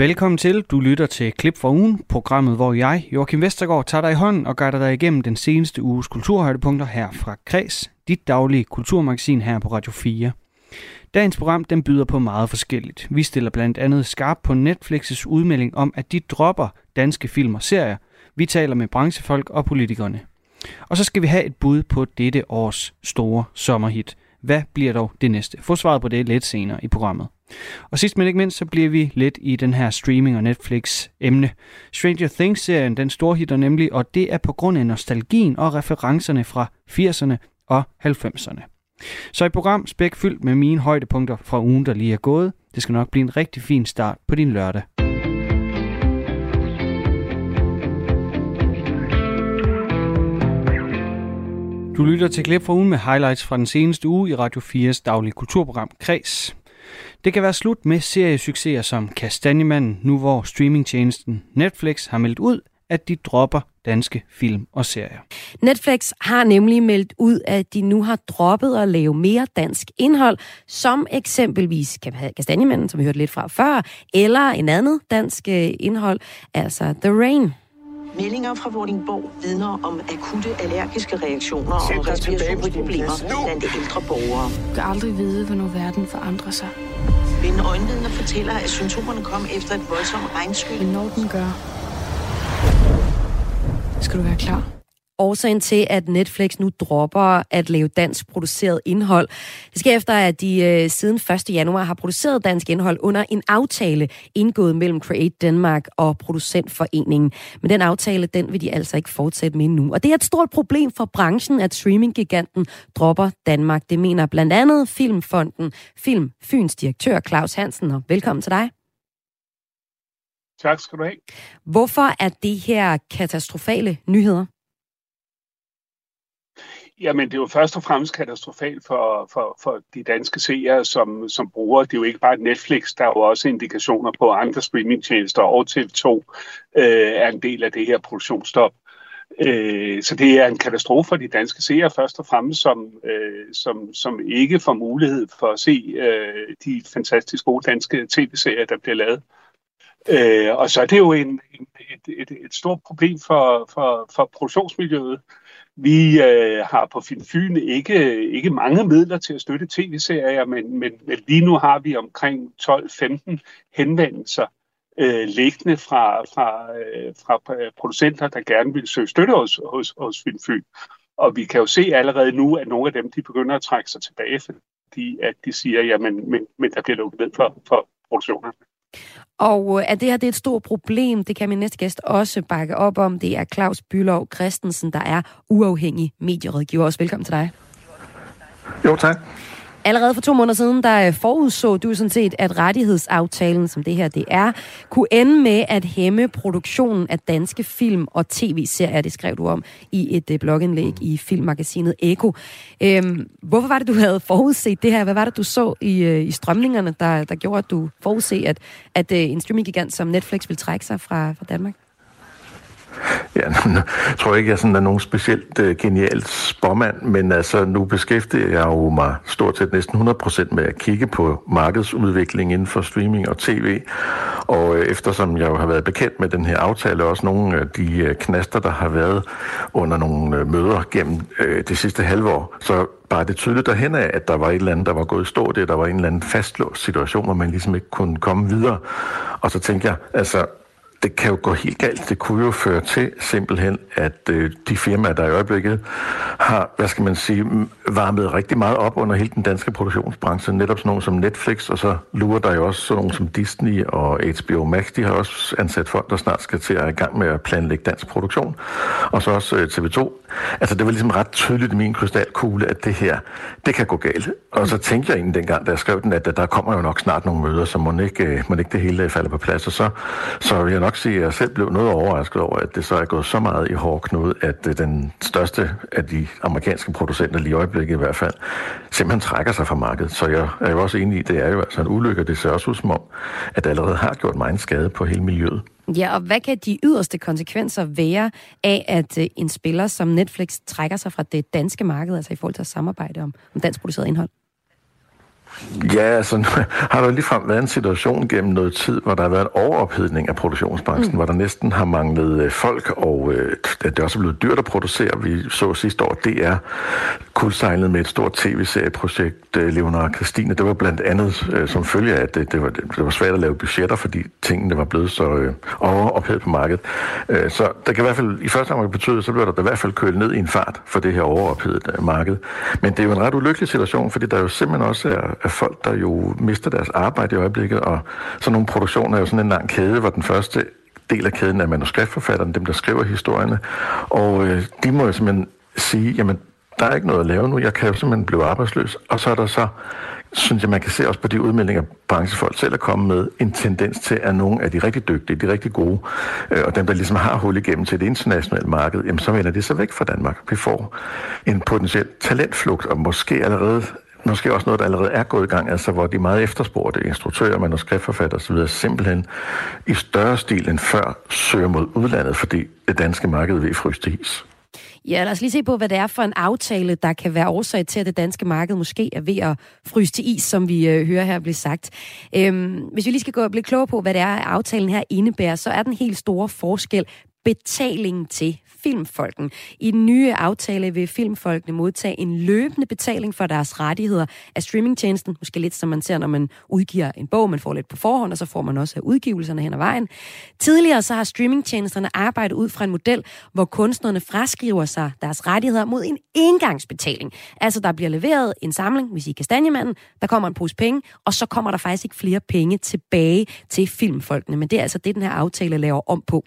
Velkommen til. Du lytter til Klip fra ugen, programmet, hvor jeg, Joachim Vestergaard, tager dig i hånden og guider dig igennem den seneste uges kulturhøjdepunkter her fra Kreds, dit daglige kulturmagasin her på Radio 4. Dagens program den byder på meget forskelligt. Vi stiller blandt andet skarp på Netflix's udmelding om, at de dropper danske film og serier. Vi taler med branchefolk og politikerne. Og så skal vi have et bud på dette års store sommerhit. Hvad bliver dog det næste? Få svaret på det lidt senere i programmet. Og sidst men ikke mindst, så bliver vi lidt i den her streaming- og Netflix-emne. Stranger Things-serien, den storhitter nemlig, og det er på grund af nostalgien og referencerne fra 80'erne og 90'erne. Så et program spæk fyldt med mine højdepunkter fra ugen, der lige er gået. Det skal nok blive en rigtig fin start på din lørdag. Du lytter til klip fra ugen med highlights fra den seneste uge i Radio 4's daglige kulturprogram Kreds. Det kan være slut med seriesucceser som Kastanjemanden, nu hvor streamingtjenesten Netflix har meldt ud, at de dropper danske film og serier. Netflix har nemlig meldt ud, at de nu har droppet at lave mere dansk indhold, som eksempelvis Kastanjemanden, som vi hørte lidt fra før, eller en andet dansk øh, indhold, altså The Rain. Meldinger fra Vordingborg vidner om akutte allergiske reaktioner og respirationsproblemer blandt de ældre borgere. Du kan aldrig vide, hvornår verden forandrer sig. Men øjenvidner fortæller, at symptomerne kom efter et voldsomt regnskyld. Men når den gør, skal du være klar. Årsagen til, at Netflix nu dropper at lave dansk produceret indhold, det sker efter, at de øh, siden 1. januar har produceret dansk indhold under en aftale indgået mellem Create Denmark og Producentforeningen. Men den aftale, den vil de altså ikke fortsætte med nu. Og det er et stort problem for branchen, at streaminggiganten dropper Danmark. Det mener blandt andet Filmfonden, Film Fyns direktør Claus Hansen. Og velkommen til dig. Tak skal du have. Hvorfor er det her katastrofale nyheder? Jamen, det er jo først og fremmest katastrofalt for, for, for de danske seere, som, som bruger. Det er jo ikke bare Netflix, der er jo også indikationer på andre streamingtjenester, og TV2 øh, er en del af det her produktionsstop. Øh, så det er en katastrofe for de danske seere, først og fremmest, som, øh, som, som ikke får mulighed for at se øh, de fantastisk gode danske tv-serier, der bliver lavet. Øh, og så er det jo en, en, et, et, et stort problem for, for, for produktionsmiljøet. Vi øh, har på Film Fyn ikke, ikke mange midler til at støtte tv-serier, men, men, men lige nu har vi omkring 12-15 henvendelser øh, liggende fra, fra, øh, fra øh, producenter, der gerne vil søge støtte hos, hos, hos Film Fyn. Og vi kan jo se allerede nu, at nogle af dem de begynder at trække sig tilbage, fordi at de siger, jamen, men, men der bliver lukket ned for, for produktionerne. Og øh, at det her det er et stort problem, det kan min næste gæst også bakke op om. Det er Claus Bylov Christensen, der er uafhængig medierådgiver. Også velkommen til dig. Jo, tak. Allerede for to måneder siden, der øh, forudså du sådan set, at rettighedsaftalen, som det her det er, kunne ende med at hæmme produktionen af danske film og tv-serier. Det skrev du om i et øh, blogindlæg i filmmagasinet Eko. Øhm, hvorfor var det, du havde forudset det her? Hvad var det, du så i, øh, i strømningerne, der, der gjorde, at du forudså, at, at en streaminggigant som Netflix vil trække sig fra, fra Danmark? Ja, nu tror jeg ikke, jeg sådan er nogen specielt uh, genial spormand, men altså nu beskæftiger jeg jo mig stort set næsten 100% med at kigge på markedsudvikling inden for streaming og tv. Og uh, eftersom jeg jo har været bekendt med den her aftale, også nogle af de uh, knaster, der har været under nogle uh, møder gennem uh, det sidste halve år, så bare det tydeligt derhen af, at der var et eller andet, der var gået i stå, det der var en eller anden fastlåst situation, hvor man ligesom ikke kunne komme videre. Og så tænkte jeg, altså det kan jo gå helt galt. Det kunne jo føre til simpelthen, at øh, de firmaer, der i øjeblikket har, hvad skal man sige, varmet rigtig meget op under hele den danske produktionsbranche, netop sådan nogle som Netflix, og så lurer der jo også sådan nogle som Disney og HBO Max, de har også ansat folk, der snart skal til at i gang med at planlægge dansk produktion, og så også øh, TV2. Altså det var ligesom ret tydeligt i min krystalkugle, at det her, det kan gå galt. Og så tænkte jeg egentlig dengang, da jeg skrev den, at der kommer jo nok snart nogle møder, så må ikke, øh, må ikke det hele falder på plads, og så, så vil jeg nok nok sige, at jeg selv blev noget overrasket over, at det så er gået så meget i hård knude, at øh, den største af de amerikanske producenter, lige i øjeblikket i hvert fald, simpelthen trækker sig fra markedet. Så jeg er jo også enig i, at det er jo altså en ulykke, det ser også ud som om, at det allerede har gjort meget skade på hele miljøet. Ja, og hvad kan de yderste konsekvenser være af, at øh, en spiller som Netflix trækker sig fra det danske marked, altså i forhold til at samarbejde om, om dansk produceret indhold? Ja, altså har der ligefrem været en situation gennem noget tid, hvor der har været en overophedning af produktionsbranchen, mm. hvor der næsten har manglet øh, folk, og øh, det er også blevet dyrt at producere. Vi så sidste år, det er kuldsejlet med et stort tv-serieprojekt, øh, Leonora Christine. Det var blandt andet øh, som følge af, at det, det, var, det var svært at lave budgetter, fordi tingene var blevet så øh, overophedet på markedet. Øh, så det kan i hvert fald i første omgang betyde, så bliver der i hvert fald kølet ned i en fart for det her overophedet øh, marked. Men det er jo en ret ulykkelig situation, fordi der jo simpelthen også er, er folk, der jo mister deres arbejde i øjeblikket, og sådan nogle produktioner er jo sådan en lang kæde, hvor den første del af kæden er manuskriptforfatterne, dem der skriver historierne, og øh, de må jo simpelthen sige, jamen der er ikke noget at lave nu, jeg kan jo simpelthen blive arbejdsløs, og så er der så synes jeg, man kan se også på de udmeldinger, branchefolk selv er kommet med, en tendens til, at nogle af de rigtig dygtige, de rigtig gode, øh, og dem, der ligesom har hul igennem til det internationale marked, jamen så vender det sig væk fra Danmark. Vi får en potentiel talentflugt, og måske allerede måske også noget, der allerede er gået i gang, altså hvor de meget efterspurgte instruktører, manuskriptforfatter osv. simpelthen i større stil end før søger mod udlandet, fordi det danske marked vil fryste is. Ja, lad os lige se på, hvad det er for en aftale, der kan være årsag til, at det danske marked måske er ved at fryse til is, som vi øh, hører her blive sagt. Øhm, hvis vi lige skal gå og blive klogere på, hvad det er, aftalen her indebærer, så er den helt store forskel betaling til filmfolken. I den nye aftale vil filmfolkene modtage en løbende betaling for deres rettigheder af streamingtjenesten. Måske lidt som man ser, når man udgiver en bog, man får lidt på forhånd, og så får man også af udgivelserne hen ad vejen. Tidligere så har streamingtjenesterne arbejdet ud fra en model, hvor kunstnerne fraskriver sig deres rettigheder mod en engangsbetaling. Altså der bliver leveret en samling, hvis I kastanjemanden, der kommer en pose penge, og så kommer der faktisk ikke flere penge tilbage til filmfolkene. Men det er altså det, den her aftale laver om på.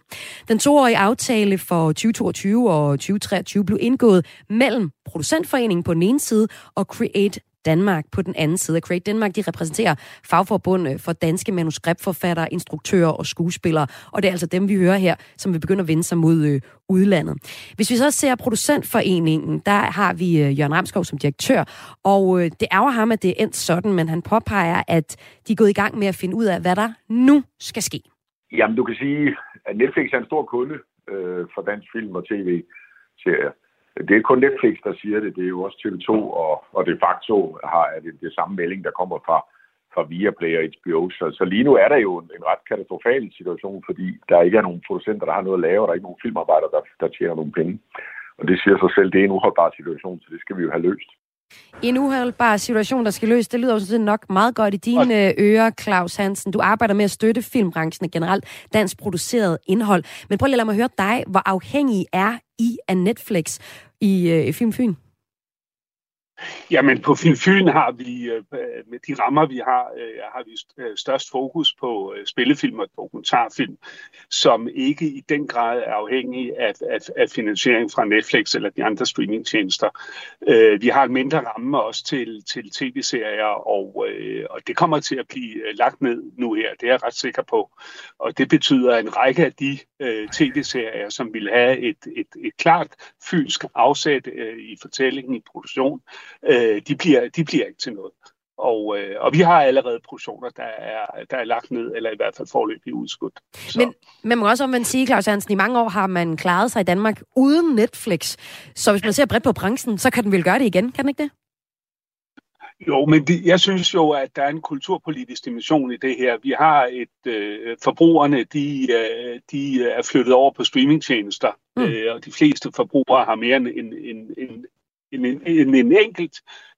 Den toårige aftale for 2022 og 2023 blev indgået mellem Producentforeningen på den ene side og Create Danmark på den anden side. Create Danmark de repræsenterer fagforbund øh, for danske manuskriptforfattere, instruktører og skuespillere, og det er altså dem, vi hører her, som vil begynde at vende sig mod øh, udlandet. Hvis vi så ser Producentforeningen, der har vi øh, Jørgen Ramskov som direktør, og øh, det ærger ham, at det er endt sådan, men han påpeger, at de er gået i gang med at finde ud af, hvad der nu skal ske. Jamen, du kan sige, at Netflix er en stor kunde øh, for dansk film og tv-serier. Det er kun Netflix, der siger det, det er jo også TV2 og, og de facto har det, det samme melding, der kommer fra, fra Viaplay og HBO. Så, så lige nu er der jo en, en ret katastrofal situation, fordi der ikke er nogen producenter, der har noget at lave, og der er ikke nogen filmarbejdere, der, der tjener nogen penge. Og det siger sig selv, det er en uholdbar situation, så det skal vi jo have løst. En uholdbar situation, der skal løses, det lyder også nok meget godt i dine ører, Claus Hansen. Du arbejder med at støtte filmbranchen og generelt dansk produceret indhold. Men prøv lige at lade mig høre dig. Hvor afhængig er I af Netflix i øh, Film Fyn? Jamen på Film Fyn har vi, øh, øh, med de rammer vi har, øh, har vi størst fokus på spillefilm og dokumentarfilm, som ikke i den grad er afhængige af, af, af finansiering fra Netflix eller de andre streamingtjenester. Vi har en mindre ramme også til, til tv-serier, og, og det kommer til at blive lagt ned nu her, det er jeg ret sikker på. Og det betyder, at en række af de tv-serier, som vil have et, et, et klart fynsk afsæt i fortællingen, i produktion, øh, de, bliver, de bliver ikke til noget. Og, øh, og vi har allerede produktioner, der er, der er lagt ned, eller i hvert fald forløbig udskudt. Så. Men man må også man sige, Claus Hansen, i mange år har man klaret sig i Danmark uden Netflix. Så hvis man ser bredt på branchen, så kan den vel gøre det igen, kan den ikke det? Jo, men det, jeg synes jo, at der er en kulturpolitisk dimension i det her. Vi har et øh, forbrugerne, de, øh, de er flyttet over på streamingtjenester, mm. øh, og de fleste forbrugere har mere end, end, end, end en, en, en enkelt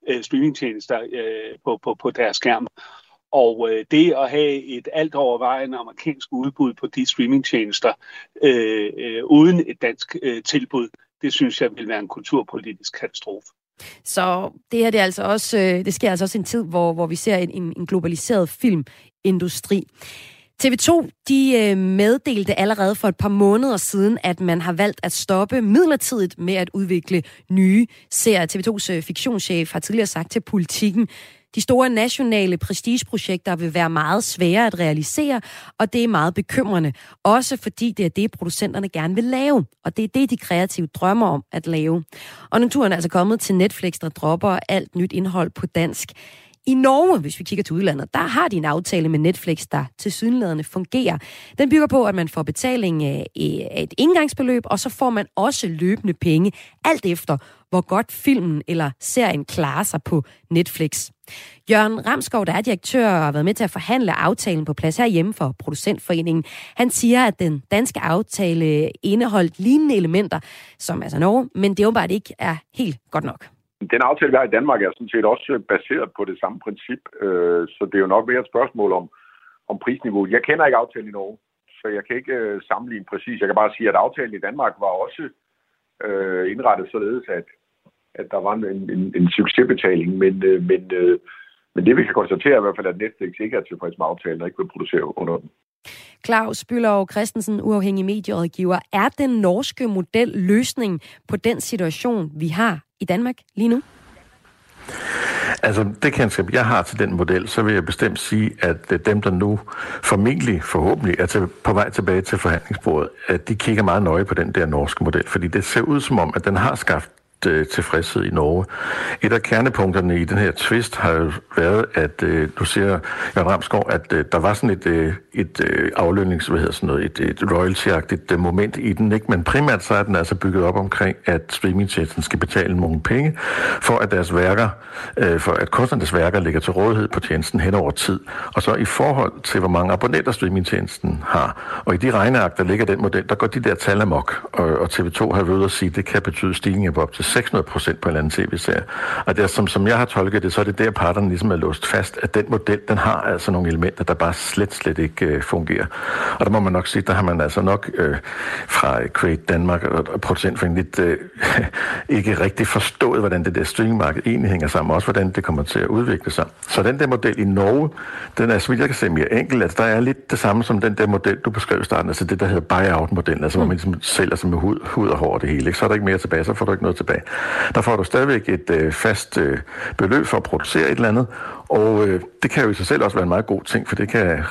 øh, streamingtjeneste øh, på, på, på deres skærm. Og øh, det at have et alt overvejende amerikansk udbud på de streamingtjenester øh, øh, uden et dansk øh, tilbud, det synes jeg vil være en kulturpolitisk katastrofe. Så det her det er altså også, øh, det sker altså også en tid, hvor, hvor vi ser en, en globaliseret filmindustri. TV2 de øh, meddelte allerede for et par måneder siden, at man har valgt at stoppe midlertidigt med at udvikle nye serier. TV2's øh, fiktionschef har tidligere sagt til politikken, de store nationale prestigeprojekter vil være meget svære at realisere, og det er meget bekymrende. Også fordi det er det, producenterne gerne vil lave, og det er det, de kreative drømmer om at lave. Og nu turen er altså kommet til Netflix, der dropper alt nyt indhold på dansk. I Norge, hvis vi kigger til udlandet, der har de en aftale med Netflix, der til sydenladende fungerer. Den bygger på, at man får betaling øh, af et indgangsbeløb, og så får man også løbende penge, alt efter hvor godt filmen eller serien klarer sig på Netflix. Jørgen Ramskov, der er direktør og har været med til at forhandle aftalen på plads herhjemme for Producentforeningen, han siger, at den danske aftale indeholdt lignende elementer, som altså Norge, men det åbenbart ikke er helt godt nok. Den aftale, vi har i Danmark, er sådan set også øh, baseret på det samme princip, øh, så det er jo nok mere et spørgsmål om, om prisniveauet. Jeg kender ikke aftalen i Norge, så jeg kan ikke øh, sammenligne præcis. Jeg kan bare sige, at aftalen i Danmark var også øh, indrettet således, at, at der var en, en, en succesbetaling, men, øh, men, øh, men det vi kan konstatere i hvert fald, at Netflix ikke er tilfreds med aftalen og ikke vil producere under den. Claus Bylov Christensen, uafhængig medierådgiver. Er den norske model løsning på den situation, vi har i Danmark lige nu? Altså, det kendskab, jeg har til den model, så vil jeg bestemt sige, at øh, dem, der nu formentlig, forhåbentlig, er til, på vej tilbage til forhandlingsbordet, at de kigger meget nøje på den der norske model, fordi det ser ud som om, at den har skabt øh, tilfredshed i Norge. Et af kernepunkterne i den her tvist har jo været, at øh, du ser, Jørgen Ramskov, at øh, der var sådan et, øh, et øh, aflønnings, hvad hedder sådan noget, et, et royalty-agtigt øh, moment i den, ikke? men primært så er den altså bygget op omkring, at streamingtjenesten skal betale nogle penge, for at deres værker, øh, for at kunstnernes værker ligger til rådighed på tjenesten hen over tid. Og så i forhold til, hvor mange abonnenter streamingtjenesten har. Og i de regneark, der ligger den model, der går de der tal amok, og, og TV2 har ved at sige, at det kan betyde stigninger på op til 600 procent på en anden tv-serie. Og det er, som, som jeg har tolket det, så er det der parterne ligesom er låst fast, at den model, den har altså nogle elementer, der bare slet, slet ikke øh, fungerer. Og der må man nok sige, der har man altså nok øh, fra Create Danmark og producentforeningen lidt øh, ikke rigtig forstået, hvordan det der streamingmarked egentlig hænger sammen, også hvordan det kommer til at udvikle sig. Så den der model i Norge, den er, så vidt jeg kan se, mere enkel. Altså, der er lidt det samme som den der model, du beskrev i starten, altså det, der hedder buyout-modellen, altså mm. hvor man ligesom sælger sig med hud, hud og hår det hele. Ikke? Så er der ikke mere tilbage, så får du ikke noget tilbage. Der får du stadigvæk et øh, fast øh, beløb for at producere et eller andet, og øh, det kan jo i sig selv også være en meget god ting, for det kan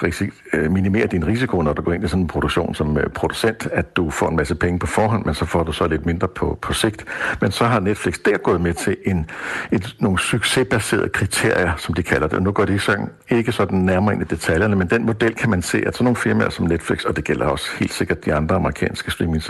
øh, minimere din risiko, når du går ind i sådan en produktion som øh, producent, at du får en masse penge på forhånd, men så får du så lidt mindre på, på sigt. Men så har Netflix der gået med til en, et, nogle succesbaserede kriterier, som de kalder det. Og nu går de sådan, ikke sådan nærmere ind i detaljerne, men den model kan man se, at sådan nogle firmaer som Netflix, og det gælder også helt sikkert de andre amerikanske streaming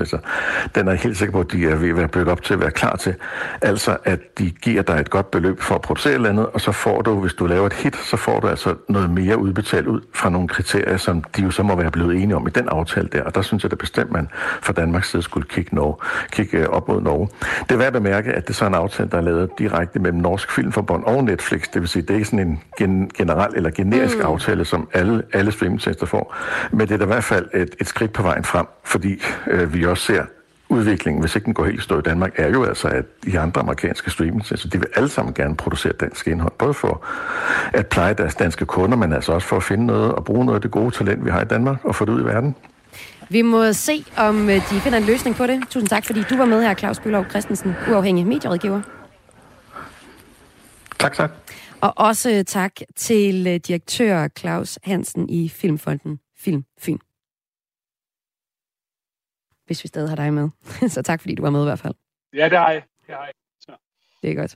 den er helt sikker på, at de er ved at være bygget op til at være klar til. Altså, at de giver dig et godt beløb for at producere landet, og så får du, hvis du laver et hit, så får du altså noget mere udbetalt ud fra nogle kriterier, som de jo så må være blevet enige om i den aftale der. Og der synes jeg det bestemt, man fra Danmarks side skulle kigge, Norge, kigge øh, op mod Norge. Det er værd at bemærke, at det er så en aftale, der er lavet direkte mellem Norsk Filmforbund og Netflix. Det vil sige, det er ikke sådan en gen- generel eller generisk mm. aftale, som alle, alle streamingtjenester får. Men det er da i hvert fald et, et skridt på vejen frem, fordi øh, vi også ser udviklingen, hvis ikke den går helt stå i Danmark, er jo altså, at de andre amerikanske streaming, så de vil alle sammen gerne producere dansk indhold, både for at pleje deres danske kunder, men altså også for at finde noget og bruge noget af det gode talent, vi har i Danmark, og få det ud i verden. Vi må se, om øh, de finder en løsning på det. Tusind tak, fordi du var med her, Claus Bølov Christensen, uafhængig medierådgiver. Tak, tak. Og også tak til øh, direktør Claus Hansen i Filmfonden Film Fyn hvis vi stadig har dig med. så tak, fordi du var med i hvert fald. Ja, det har jeg. Det, har jeg. Så. det er godt.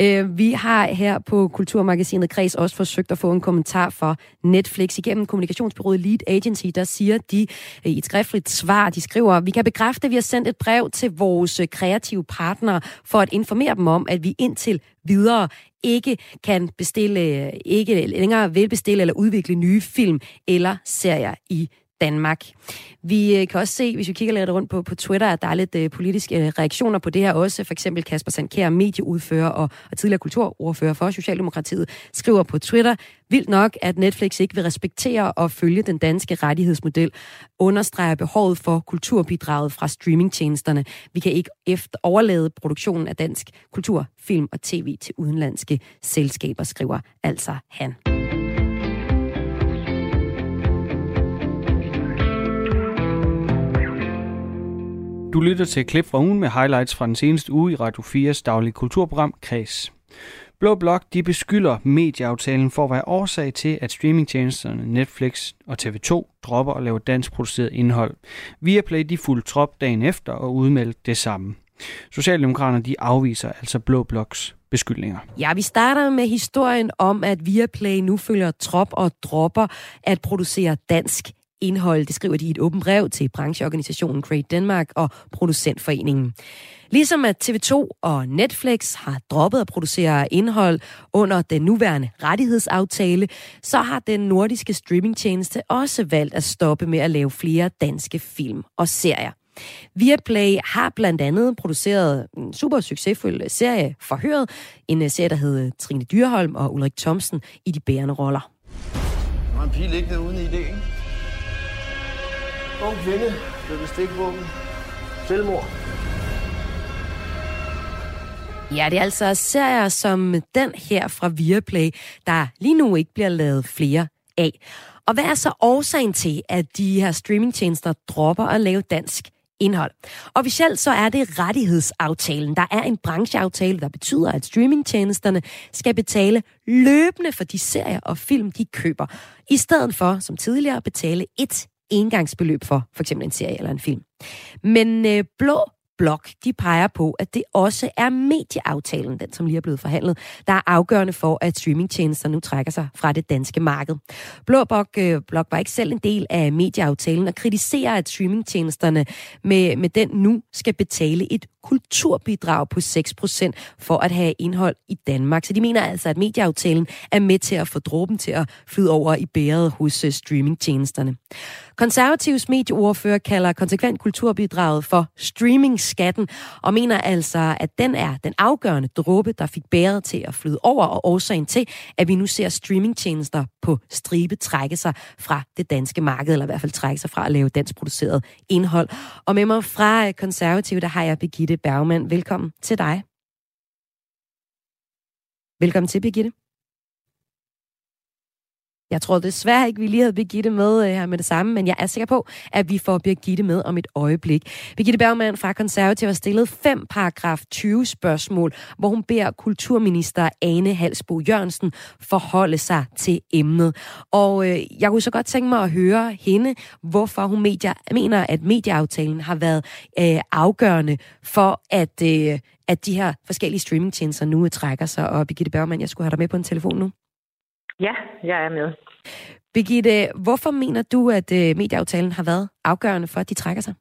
Øh, vi har her på Kulturmagasinet Kreds også forsøgt at få en kommentar for Netflix igennem kommunikationsbyrået Lead Agency. Der siger de øh, i et skriftligt svar, de skriver, vi kan bekræfte, at vi har sendt et brev til vores øh, kreative partnere for at informere dem om, at vi indtil videre ikke kan bestille, ikke længere vil bestille eller udvikle nye film eller serier i Danmark. Vi øh, kan også se, hvis vi kigger lidt rundt på, på Twitter, at der er lidt øh, politiske øh, reaktioner på det her også. For eksempel Kasper Sandkær, medieudfører og, og tidligere kulturordfører for Socialdemokratiet, skriver på Twitter, vildt nok, at Netflix ikke vil respektere og følge den danske rettighedsmodel, understreger behovet for kulturbidraget fra streamingtjenesterne. Vi kan ikke efter overlade produktionen af dansk kultur, film og tv til udenlandske selskaber, skriver altså han. Du lytter til et klip fra ugen med highlights fra den seneste uge i Radio 4's daglige kulturprogram Kreds. Blå Blok de beskylder medieaftalen for at være årsag til, at streamingtjenesterne Netflix og TV2 dropper og laver dansk produceret indhold. Viaplay de fuldt trop dagen efter og udmeldte det samme. Socialdemokraterne de afviser altså Blå Bloks beskyldninger. Ja, vi starter med historien om, at Viaplay nu følger trop og dropper at producere dansk indhold. Det skriver de i et åbent brev til brancheorganisationen Great Denmark og Producentforeningen. Ligesom at TV2 og Netflix har droppet at producere indhold under den nuværende rettighedsaftale, så har den nordiske streamingtjeneste også valgt at stoppe med at lave flere danske film og serier. Viaplay har blandt andet produceret en super succesfuld serie Forhøret, en serie, der hedder Trine Dyrholm og Ulrik Thomsen i de bærende roller. Der var en pige liggende uden idé, ikke? Ung kvinde blev ved stikvåben. Selvmord. Ja, det er altså serier som den her fra Viaplay, der lige nu ikke bliver lavet flere af. Og hvad er så årsagen til, at de her streamingtjenester dropper at lave dansk indhold. Officielt så er det rettighedsaftalen. Der er en brancheaftale, der betyder, at streamingtjenesterne skal betale løbende for de serier og film, de køber, i stedet for, som tidligere, at betale et engangsbeløb for for eksempel en serie eller en film. Men øh, Blå Blok, de peger på, at det også er medieaftalen, den som lige er blevet forhandlet, der er afgørende for, at streamingtjenester nu trækker sig fra det danske marked. Blå Blok, øh, Blok var ikke selv en del af medieaftalen og kritiserer, at streamingtjenesterne med, med den nu skal betale et kulturbidrag på 6% for at have indhold i Danmark. Så de mener altså, at medieaftalen er med til at få dråben til at flyde over i bæret hos øh, streamingtjenesterne. Konservativs medieordfører kalder konsekvent kulturbidraget for skatten, og mener altså, at den er den afgørende dråbe, der fik bæret til at flyde over og årsagen til, at vi nu ser streamingtjenester på stribe trække sig fra det danske marked, eller i hvert fald trække sig fra at lave dansk produceret indhold. Og med mig fra øh, Konservative, der har jeg Begitte Bergman. Velkommen til dig. Velkommen til, Birgitte. Jeg tror desværre ikke, vi lige havde Birgitte med øh, her med det samme, men jeg er sikker på, at vi får Birgitte med om et øjeblik. Birgitte Bergman fra Konservativ har stillet fem paragraf 20 spørgsmål, hvor hun beder kulturminister Ane Halsbo Jørgensen forholde sig til emnet. Og øh, jeg kunne så godt tænke mig at høre hende, hvorfor hun medier, mener, at medieaftalen har været øh, afgørende for, at, øh, at de her forskellige streamingtjenester nu trækker sig. Og Birgitte Bergman, jeg skulle have dig med på en telefon nu. Ja, jeg er med. Birgitte, hvorfor mener du, at øh, medieaftalen har været afgørende for, at de trækker sig?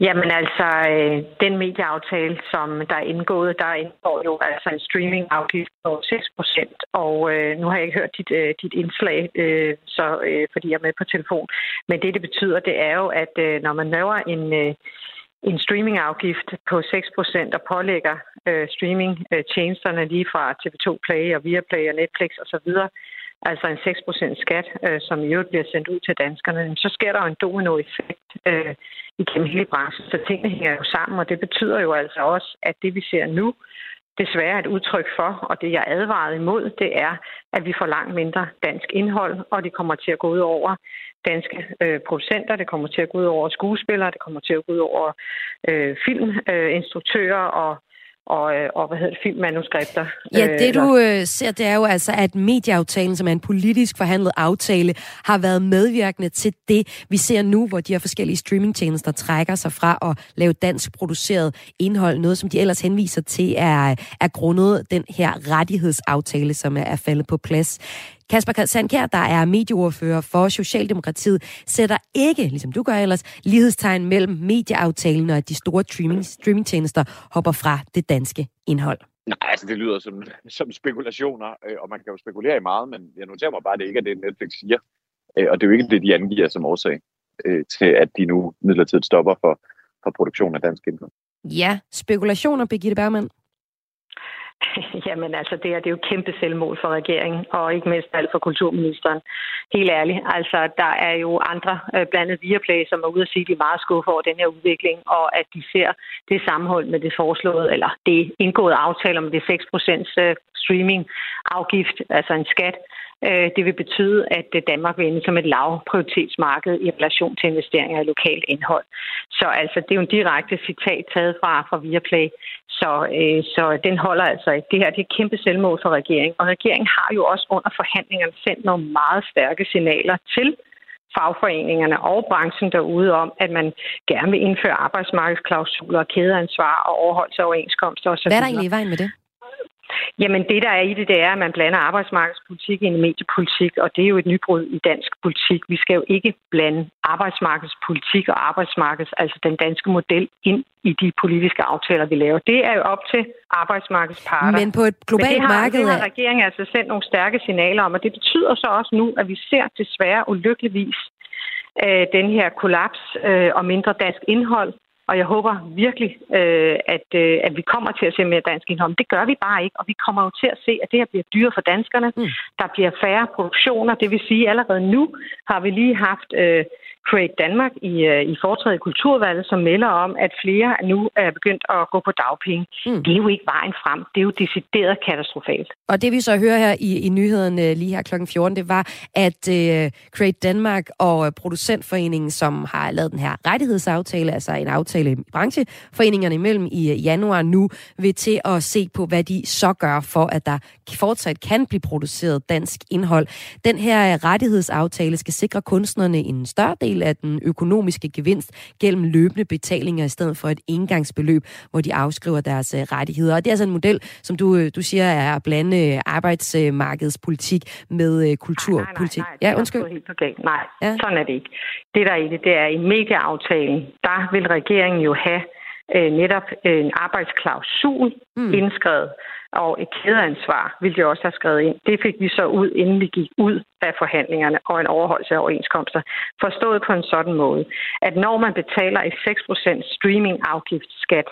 Jamen altså, øh, den medieaftale, som der er indgået, der indgår jo altså en streamingafgift på 6 procent. Og øh, nu har jeg ikke hørt dit, øh, dit indslag, øh, så, øh, fordi jeg er med på telefon. Men det, det betyder, det er jo, at øh, når man laver en, øh, en streamingafgift på 6% og pålægger øh, streamingtjenesterne lige fra TV2 Play og Viaplay og Netflix osv., altså en 6% skat, øh, som i øvrigt bliver sendt ud til danskerne, så sker der jo en dominoeffekt øh, igennem hele branchen. Så tingene hænger jo sammen, og det betyder jo altså også, at det vi ser nu, desværre et udtryk for, og det jeg advarede imod, det er, at vi får langt mindre dansk indhold, og det kommer til at gå ud over danske øh, producenter, det kommer til at gå ud over skuespillere, det kommer til at gå ud over øh, filminstruktører øh, og og, øh, og hvad hedder det, filmmanuskripter. Ja, det øh, du øh, ser, det er jo altså, at medieaftalen, som er en politisk forhandlet aftale, har været medvirkende til det, vi ser nu, hvor de her forskellige streamingtjenester trækker sig fra at lave dansk produceret indhold. Noget, som de ellers henviser til, er, er grundet den her rettighedsaftale, som er, er faldet på plads. Kasper Sandkær, der er medieordfører for Socialdemokratiet, sætter ikke, ligesom du gør ellers, lighedstegn mellem medieaftalen og at de store streaming, streamingtjenester hopper fra det danske indhold. Nej, altså det lyder som, som spekulationer, øh, og man kan jo spekulere i meget, men jeg noterer mig bare, at det ikke er det, Netflix siger. Øh, og det er jo ikke det, de angiver som årsag øh, til, at de nu midlertidigt stopper for, for produktion af dansk indhold. Ja, spekulationer, Birgitte Bergman. Jamen altså, det, her det er jo kæmpe selvmål for regeringen, og ikke mindst alt for kulturministeren. Helt ærligt, altså, der er jo andre, øh, blandt andet Viaplay, som er ude at sige, at de er meget skuffet over den her udvikling, og at de ser det sammenhold med det foreslåede, eller det indgåede aftale om det 6% øh, streaming-afgift, altså en skat, det vil betyde, at øh, Danmark vil ende som et lavprioritetsmarked i relation til investeringer i lokalt indhold. Så altså, det er jo en direkte citat taget fra, fra Viaplay. Så, øh, så den holder altså ikke. Det her det er et kæmpe selvmål for regeringen. Og regeringen har jo også under forhandlingerne sendt nogle meget stærke signaler til fagforeningerne og branchen derude om, at man gerne vil indføre arbejdsmarkedsklausuler og kædeansvar og overholdelse af overenskomster osv. Hvad er der egentlig i vejen med det? Jamen det, der er i det, det er, at man blander arbejdsmarkedspolitik ind i mediepolitik, og det er jo et nybrud i dansk politik. Vi skal jo ikke blande arbejdsmarkedspolitik og arbejdsmarkeds, altså den danske model, ind i de politiske aftaler, vi laver. Det er jo op til arbejdsmarkedsparter. Men på et globalt Men det har, marked... Det har regeringen altså sendt nogle stærke signaler om, og det betyder så også nu, at vi ser desværre ulykkeligvis øh, den her kollaps øh, og mindre dansk indhold og jeg håber virkelig, øh, at, øh, at vi kommer til at se mere dansk indhold. Men det gør vi bare ikke, og vi kommer jo til at se, at det her bliver dyre for danskerne. Mm. Der bliver færre produktioner, det vil sige, at allerede nu har vi lige haft øh, Create Danmark i, øh, i foretrædet i Kulturvalget, som melder om, at flere nu er begyndt at gå på dagpenge. Mm. Det er jo ikke vejen frem. Det er jo decideret katastrofalt. Og det vi så hører her i, i nyhederne lige her kl. 14, det var, at uh, Create Danmark og Producentforeningen, som har lavet den her rettighedsaftale, altså en aftale i brancheforeningerne imellem i januar nu, vil til at se på, hvad de så gør for, at der fortsat kan blive produceret dansk indhold. Den her rettighedsaftale skal sikre kunstnerne en større del af den økonomiske gevinst gennem løbende betalinger i stedet for et engangsbeløb, hvor de afskriver deres uh, rettigheder. Og det er altså en model, som du, du siger er at blande arbejdsmarkedspolitik med kulturpolitik. Nej, nej, nej, nej. Ja, undskyld. Helt forkert. Nej, ja. sådan er det ikke. Det der er i det, det er i medieaftalen, der vil regeringen jo have øh, netop en arbejdsklausul mm. indskrevet, og et kædeansvar ville de også have skrevet ind. Det fik vi så ud, inden vi gik ud af forhandlingerne og en overholdelse af overenskomster. Forstået på en sådan måde, at når man betaler et 6% streaming-afgiftsskat,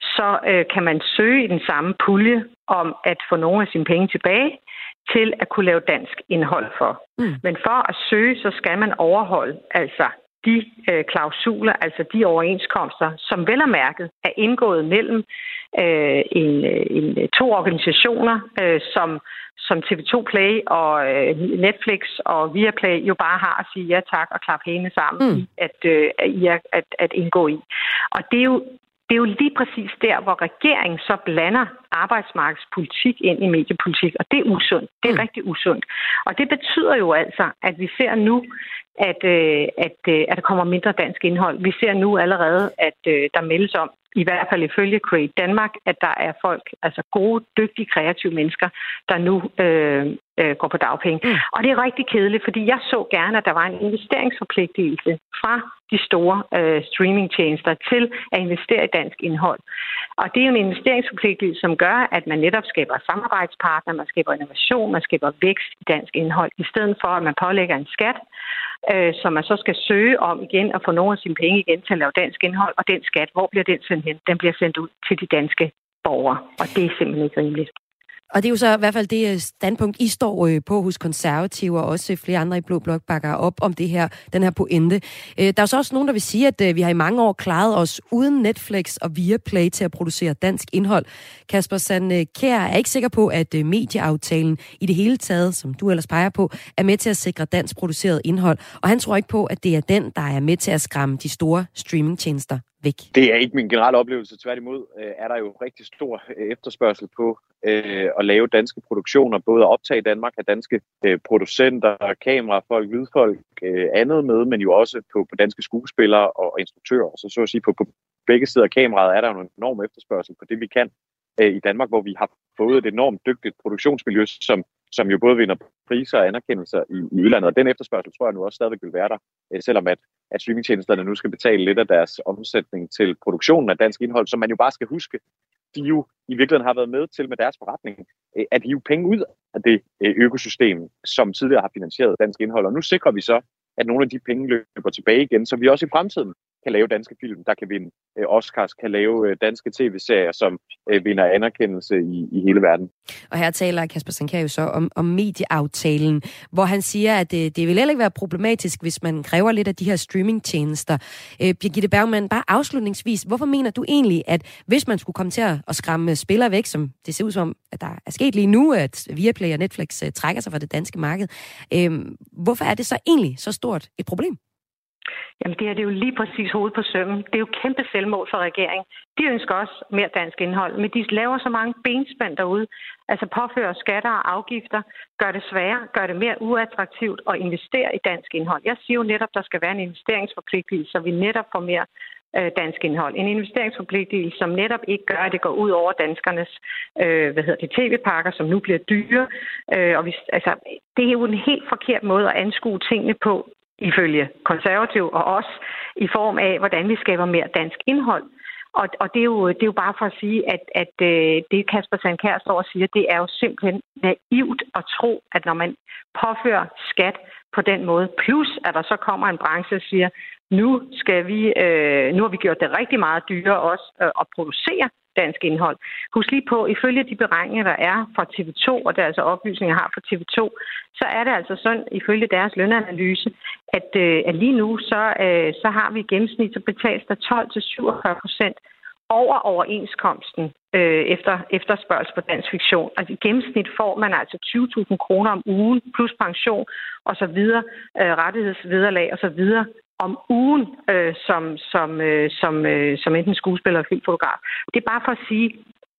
så øh, kan man søge i den samme pulje om at få nogle af sine penge tilbage til at kunne lave dansk indhold for. Mm. Men for at søge, så skal man overholde altså de øh, klausuler, altså de overenskomster, som vel og mærket er indgået mellem øh, en, en, to organisationer, øh, som, som TV2 Play og øh, Netflix og Viaplay jo bare har at sige ja tak og klappe hæne sammen mm. at, øh, at, at, at indgå i. Og det er jo det er jo lige præcis der, hvor regeringen så blander arbejdsmarkedspolitik ind i mediepolitik, og det er usundt. Det er mm. rigtig usundt. Og det betyder jo altså, at vi ser nu, at, øh, at, øh, at der kommer mindre dansk indhold. Vi ser nu allerede, at øh, der meldes om, i hvert fald ifølge Create Danmark, at der er folk, altså gode, dygtige, kreative mennesker, der nu øh, øh, går på dagpenge. Mm. Og det er rigtig kedeligt, fordi jeg så gerne, at der var en investeringsforpligtelse fra de store øh, streamingtjenester til at investere i dansk indhold. Og det er jo en investeringsforpligtelse, som gør, at man netop skaber samarbejdspartner, man skaber innovation, man skaber vækst i dansk indhold, i stedet for, at man pålægger en skat, øh, som man så skal søge om igen at få nogle af sine penge igen til at lave dansk indhold, og den skat, hvor bliver den sendt hen? Den bliver sendt ud til de danske borgere, og det er simpelthen ikke rimeligt. Og det er jo så i hvert fald det øh, standpunkt, I står øh, på hos konservative, og også flere andre i Blå Blok bakker op om det her, den her pointe. Øh, der er så også nogen, der vil sige, at vi har i mange år klaret os uden Netflix og Viaplay til at producere dansk indhold. Kasper Sand Kær er ikke sikker på, at medieaftalen i det hele taget, som du ellers peger på, er med til at sikre dansk produceret indhold. Og han tror ikke på, at det er den, der er med til at skræmme de store streamingtjenester væk? Det er ikke min generelle oplevelse. Tværtimod øh, er der jo rigtig stor øh, efterspørgsel på øh, at lave danske produktioner, både at optage i Danmark af danske øh, producenter, kamerafolk, lydfolk, øh, andet med, men jo også på, på danske skuespillere og, og instruktører. Så så at sige, på, på begge sider af kameraet er der jo en enorm efterspørgsel på det, vi kan øh, i Danmark, hvor vi har fået et enormt dygtigt produktionsmiljø, som som jo både vinder priser og anerkendelser i, i udlandet. Og den efterspørgsel tror jeg nu også stadigvæk vil være der, øh, selvom at, at streamingtjenesterne nu skal betale lidt af deres omsætning til produktionen af dansk indhold, som man jo bare skal huske, de jo i virkeligheden har været med til med deres forretning, øh, at hive penge ud af det øh, økosystem, som tidligere har finansieret dansk indhold. Og nu sikrer vi så, at nogle af de penge løber tilbage igen, så vi også i fremtiden kan lave danske film, der kan vinde øh, Oscars, kan lave øh, danske tv-serier, som øh, vinder anerkendelse i, i hele verden. Og her taler Kasper Sankar jo så om, om medieaftalen, hvor han siger, at det, det vil heller ikke være problematisk, hvis man kræver lidt af de her streamingtjenester. Øh, Birgitte Bergman, bare afslutningsvis, hvorfor mener du egentlig, at hvis man skulle komme til at skræmme spillere væk, som det ser ud som, at der er sket lige nu, at Viaplay og Netflix uh, trækker sig fra det danske marked, øh, hvorfor er det så egentlig så stort et problem? Jamen det her det er jo lige præcis hovedet på sømmen. Det er jo kæmpe selvmål for regeringen. De ønsker også mere dansk indhold, men de laver så mange benspænd derude. Altså påfører skatter og afgifter, gør det sværere, gør det mere uattraktivt at investere i dansk indhold. Jeg siger jo netop, der skal være en investeringsforpligtelse, så vi netop får mere øh, dansk indhold. En investeringsforpligtelse, som netop ikke gør, at det går ud over danskernes øh, hvad hedder det, tv-pakker, som nu bliver dyre. Øh, og vi, altså, det er jo en helt forkert måde at anskue tingene på, ifølge konservativ og os, i form af, hvordan vi skaber mere dansk indhold. Og, og det, er jo, det er jo bare for at sige, at, at øh, det Kasper Sandkær står og siger, det er jo simpelthen naivt at tro, at når man påfører skat på den måde, plus at der så kommer en branche og siger, nu skal vi, øh, nu har vi gjort det rigtig meget dyrere også øh, at producere dansk indhold. Husk lige på, ifølge de beregninger, der er fra TV2, og det er altså oplysninger, jeg har fra TV2, så er det altså sådan, ifølge deres lønanalyse, at, øh, at lige nu, så, øh, så har vi i gennemsnit, så betales der 12-47 procent over overenskomsten øh, efter efterspørgsel på dansk fiktion. Altså i gennemsnit får man altså 20.000 kroner om ugen, plus pension og så videre, øh, rettighedsvederlag og så videre om ugen øh, som, som, øh, som, øh, som enten skuespiller eller filmfotograf. Det er bare for at sige,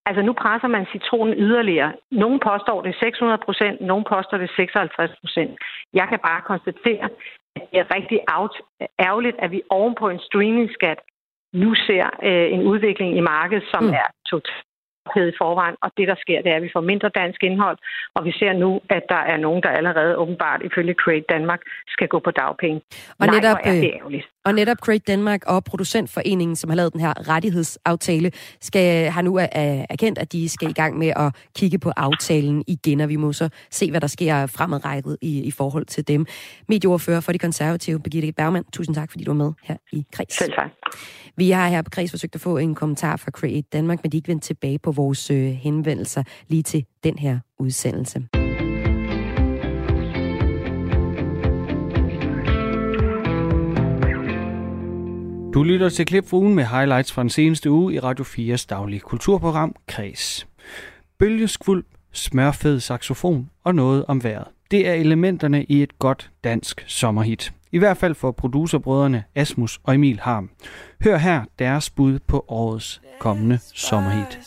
altså nu presser man citronen yderligere. Nogle påstår det 600 procent, nogle påstår det 56 procent. Jeg kan bare konstatere, at det er rigtig ærgerligt, at vi ovenpå en streamingskat nu ser øh, en udvikling i markedet, som mm. er totalt i forvejen, og det, der sker, det er, at vi får mindre dansk indhold, og vi ser nu, at der er nogen, der allerede åbenbart ifølge Create Danmark skal gå på dagpenge. Og Nej, netop, er det øh, ærgerligt. Og netop Create Danmark og Producentforeningen, som har lavet den her rettighedsaftale, skal, har nu erkendt, at de skal i gang med at kigge på aftalen igen, og vi må så se, hvad der sker fremadrettet i, i forhold til dem. Medieordfører for de konservative, Birgitte Bergmann, tusind tak, fordi du var med her i Kreds. Selv tak. Vi har her på Kreds forsøgt at få en kommentar fra Create Danmark, men de er ikke vendt tilbage på vores øh, henvendelser lige til den her udsendelse. Du lytter til klip for ugen med highlights fra den seneste uge i Radio 4's daglige kulturprogram Kreds. Bølgeskvuld, smørfed saxofon og noget om vejret. Det er elementerne i et godt dansk sommerhit. I hvert fald for producerbrødrene Asmus og Emil Harm. Hør her deres bud på årets kommende sommerhit.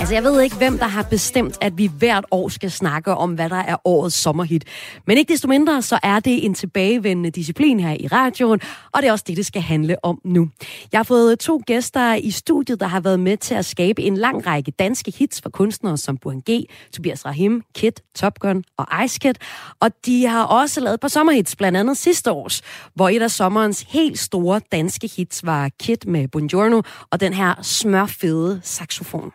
Altså, jeg ved ikke, hvem der har bestemt, at vi hvert år skal snakke om, hvad der er årets sommerhit. Men ikke desto mindre, så er det en tilbagevendende disciplin her i radioen, og det er også det, det skal handle om nu. Jeg har fået to gæster i studiet, der har været med til at skabe en lang række danske hits for kunstnere som Burhan G., Tobias Rahim, Kit, Top Gun og Ice Kid. Og de har også lavet et par sommerhits, blandt andet sidste års, hvor et af sommerens helt store danske hits var Kit med Buongiorno og den her smørfede saxofon.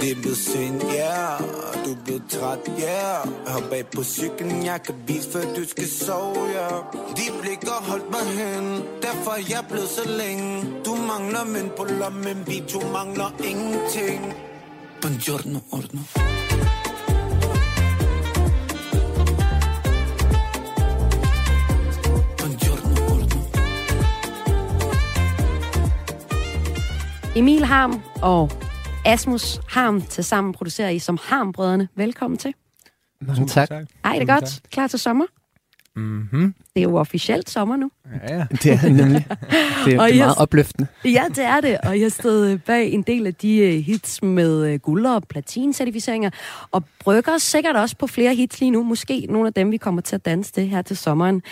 Det er blevet sent, ja, yeah. du er blevet træt, ja yeah. Hop bag på cyklen, jeg kan vise, før du skal sove, ja yeah. De blikker holdt mig hen, derfor er jeg blevet så længe Du mangler men på lommen, vi to mangler ingenting Buongiorno, ordno Emil Harm og Asmus Harm til sammen producerer I som Harmbrødrene. Velkommen til. Mange tak. Ej, det er godt. Klar til sommer? Mm-hmm. Det er jo officielt sommer nu. Ja, ja. Det er nemlig. Det er, det er meget opløftende. Ja, det er det. Og jeg stod bag en del af de øh, hits med øh, guld- og platincertificeringer, og brygger sikkert også på flere hits lige nu. Måske nogle af dem, vi kommer til at danse det her til sommeren.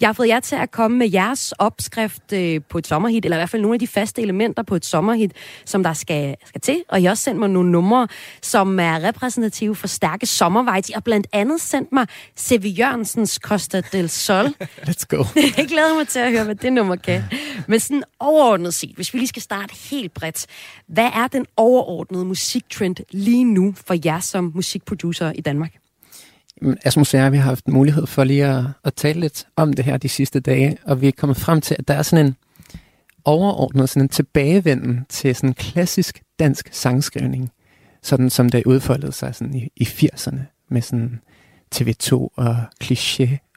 Jeg har fået jer til at komme med jeres opskrift øh, på et sommerhit, eller i hvert fald nogle af de faste elementer på et sommerhit, som der skal, skal til. Og I har også sendt mig nogle numre, som er repræsentative for stærke sommervejs. I har blandt andet sendt mig Sevi Jørgensens Costa del Sol. Let's go. Jeg glæder mig til at høre, hvad det nummer kan. Men sådan overordnet set, hvis vi lige skal starte helt bredt. Hvad er den overordnede musiktrend lige nu for jer som musikproducer i Danmark? Asmus og jeg, vi har haft mulighed for lige at, at tale lidt om det her de sidste dage, og vi er kommet frem til, at der er sådan en overordnet, sådan en tilbagevenden til sådan en klassisk dansk sangskrivning, sådan som det udfoldede sig sådan i, i 80'erne, med sådan TV2 og Cliché og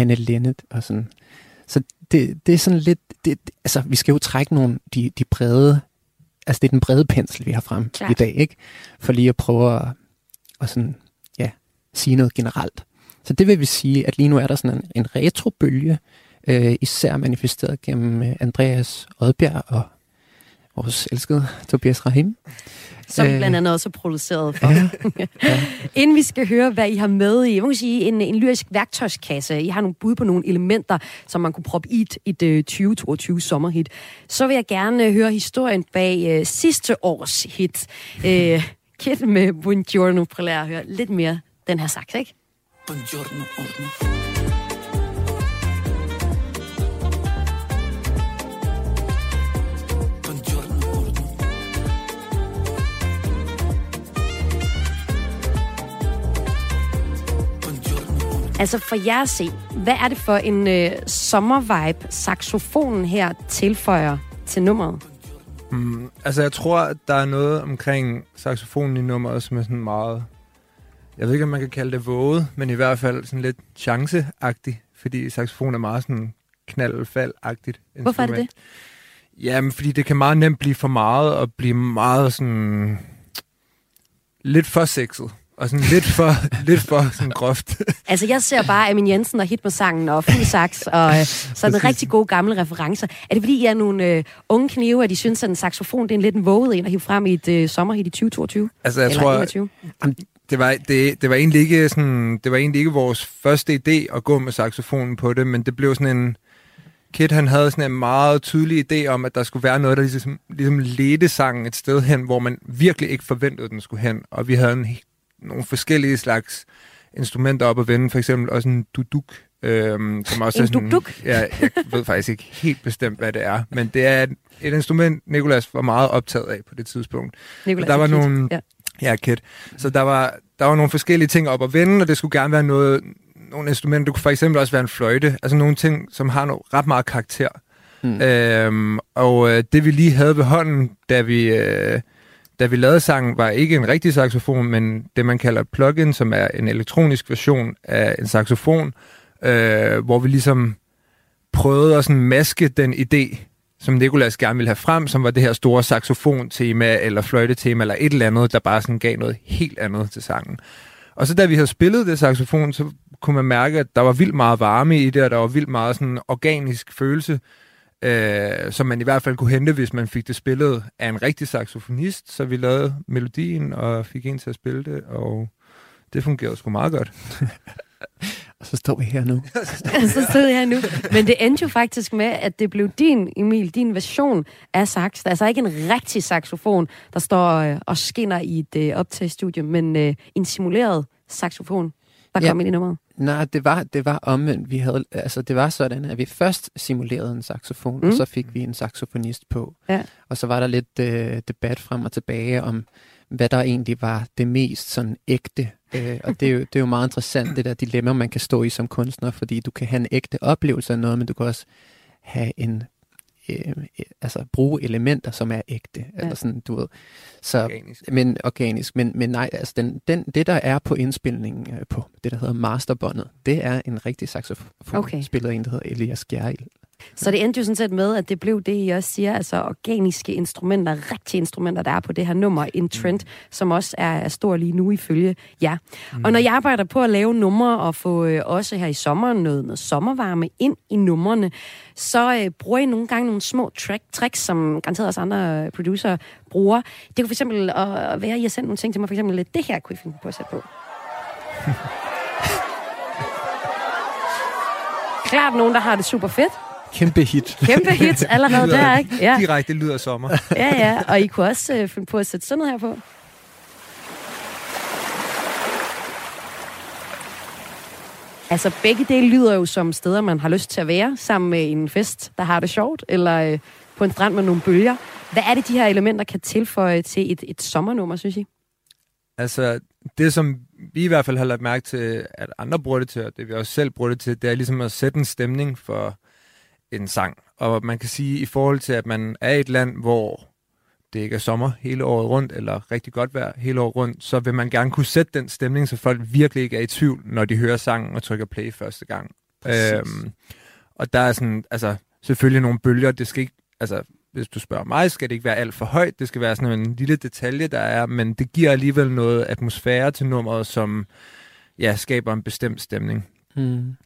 Anne Lennet og sådan. Så det, det er sådan lidt... Det, altså, vi skal jo trække nogle de, de brede... Altså, det er den brede pensel, vi har frem Klart. i dag, ikke? For lige at prøve at, at sådan, ja, sige noget generelt. Så det vil vi sige, at lige nu er der sådan en, en retrobølge, øh, især manifesteret gennem øh, Andreas Odbjerg og vores elskede Tobias Rahim. Som Øh, blandt andet også er produceret for. Ja. Inden vi skal høre, hvad I har med i, jeg må sige, en, en lyrisk værktøjskasse. I har nogle bud på nogle elementer, som man kunne proppe i et, et øh, 2022 sommerhit. Så vil jeg gerne øh, høre historien bag øh, sidste års hit. Øh, Kid med Buongiorno. At høre lidt mere den her sagt, ikke? Buongiorno, orno. Altså for jer at se, hvad er det for en øh, sommervibe, saxofonen her tilføjer til nummeret? Mm, altså, jeg tror, at der er noget omkring saxofonen i nummeret, som er sådan meget... Jeg ved ikke, om man kan kalde det våget, men i hvert fald sådan lidt chanceagtigt, fordi saxofon er meget sådan knald-fald-agtigt. Hvorfor er det det? Jamen, fordi det kan meget nemt blive for meget, og blive meget sådan... Lidt for sexet. Og sådan lidt for, lidt for sådan groft. Altså, jeg ser bare Amin Jensen og hit med sangen og fuld sax og øh, sådan en rigtig gode gamle referencer. Er det fordi, I er nogle øh, unge knive, at de synes, at en saxofon det er en lidt en våget en at hive frem i et øh, sommerhit i 2022? Altså, jeg Eller tror, 21? det var, det, det var egentlig ikke sådan, det var egentlig ikke vores første idé at gå med saxofonen på det, men det blev sådan en, Kit han havde sådan en meget tydelig idé om, at der skulle være noget, der ligesom, ligesom ledte sangen et sted hen, hvor man virkelig ikke forventede, den skulle hen. Og vi havde en, nogle forskellige slags instrumenter op at vende, for eksempel også en duduk, øhm, som også En er sådan, duduk? Ja, jeg ved faktisk ikke helt bestemt, hvad det er, men det er et, et instrument, Nikolas var meget optaget af på det tidspunkt. Nicolas Og der var Kit, nogle, ja. Ja, Kit. Så der var, der var nogle forskellige ting op at vende, og det skulle gerne være noget, nogle instrumenter. Det kunne for eksempel også være en fløjte. Altså nogle ting, som har noget, ret meget karakter. Mm. Øhm, og øh, det vi lige havde ved hånden, da vi, øh, da vi lavede sangen, var ikke en rigtig saxofon, men det man kalder et plugin, som er en elektronisk version af en saxofon, øh, hvor vi ligesom prøvede at sådan maske den idé, som Nikolas gerne ville have frem, som var det her store saxofontema eller fløjtetema eller et eller andet, der bare sådan gav noget helt andet til sangen. Og så da vi havde spillet det saxofon, så kunne man mærke, at der var vildt meget varme i det, og der var vildt meget sådan organisk følelse, øh, som man i hvert fald kunne hente, hvis man fik det spillet af en rigtig saxofonist. Så vi lavede melodien og fik en til at spille det, og det fungerede sgu meget godt. Og så står vi her nu. så stod jeg her nu. Men det endte jo faktisk med, at det blev din, Emil, din version af sax. Der er altså ikke en rigtig saxofon, der står øh, og skinner i et øh, optagestudie, men øh, en simuleret saxofon, der Ja. kom ind i nummeret. Nej, det var, det var omvendt. Vi havde, altså, det var sådan, at vi først simulerede en saxofon, mm. Og så fik vi en saxofonist på. Ja. Og så var der lidt øh, debat frem og tilbage om, hvad der egentlig var det mest sådan ægte. Øh, og det er, jo, det er jo meget interessant, det der dilemma, man kan stå i som kunstner, fordi du kan have en ægte oplevelse af noget, men du kan også have en øh, altså bruge elementer, som er ægte, ja. eller sådan, du ved. Så, Organisk. Men organisk, men, men nej, altså den, den, det der er på indspilningen øh, på det, der hedder masterbåndet, det er en rigtig saxofon, Okay. spillet af en, der hedder Elias Gjerrild. Så det endte jo sådan set med, at det blev det, I også siger, altså organiske instrumenter, rigtige instrumenter, der er på det her nummer, en trend, som også er, er stor lige nu ifølge jer. Mm. Og når jeg arbejder på at lave numre og få øh, også her i sommeren noget, noget sommervarme ind i numrene, så øh, bruger I nogle gange nogle små track, tricks, som garanteret også andre øh, producer bruger. Det kunne for eksempel være, at I har sendt nogle ting til mig, for eksempel det her kunne I finde på at sætte på. Klart nogen, der har det super fedt. Kæmpe hit. Kæmpe hit allerede Lyder- der, ikke? Ja. Direkte lyder sommer. Ja, ja, og I kunne også øh, finde på at sætte sådan noget her på. Altså, begge dele lyder jo som steder, man har lyst til at være, sammen med en fest, der har det sjovt, eller øh, på en strand med nogle bølger. Hvad er det, de her elementer kan tilføje til et, et sommernummer, synes I? Altså, det som vi i hvert fald har lagt mærke til, at andre bruger det til, og det vi også selv bruger det til, det er ligesom at sætte en stemning for en sang. Og man kan sige, i forhold til, at man er i et land, hvor det ikke er sommer hele året rundt, eller rigtig godt vejr hele året rundt, så vil man gerne kunne sætte den stemning, så folk virkelig ikke er i tvivl, når de hører sangen og trykker play første gang. Præcis. Øhm, Og der er sådan, altså, selvfølgelig nogle bølger, det skal ikke, altså, hvis du spørger mig, skal det ikke være alt for højt, det skal være sådan en lille detalje, der er, men det giver alligevel noget atmosfære til nummeret, som ja, skaber en bestemt stemning. Mm.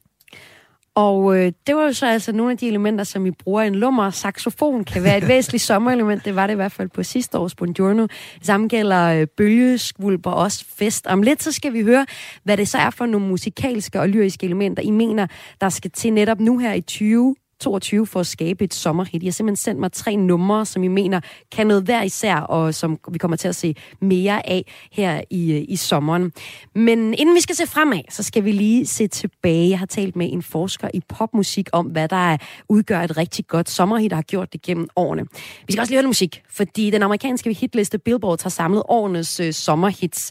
Og øh, det var jo så altså nogle af de elementer, som I bruger en lummer. Saxofon kan være et væsentligt sommerelement. Det var det i hvert fald på sidste års Buongiorno. Det samme gælder øh, bølgeskvulp og også fest. Om lidt så skal vi høre, hvad det så er for nogle musikalske og lyriske elementer, I mener, der skal til netop nu her i 20 22 for at skabe et sommerhit. I har simpelthen sendt mig tre numre, som I mener kan noget hver især, og som vi kommer til at se mere af her i, øh, i sommeren. Men inden vi skal se fremad, så skal vi lige se tilbage. Jeg har talt med en forsker i popmusik om, hvad der udgør et rigtig godt sommerhit, der har gjort det gennem årene. Vi skal også lige høre musik, fordi den amerikanske hitliste Billboard har samlet årenes øh, sommerhits.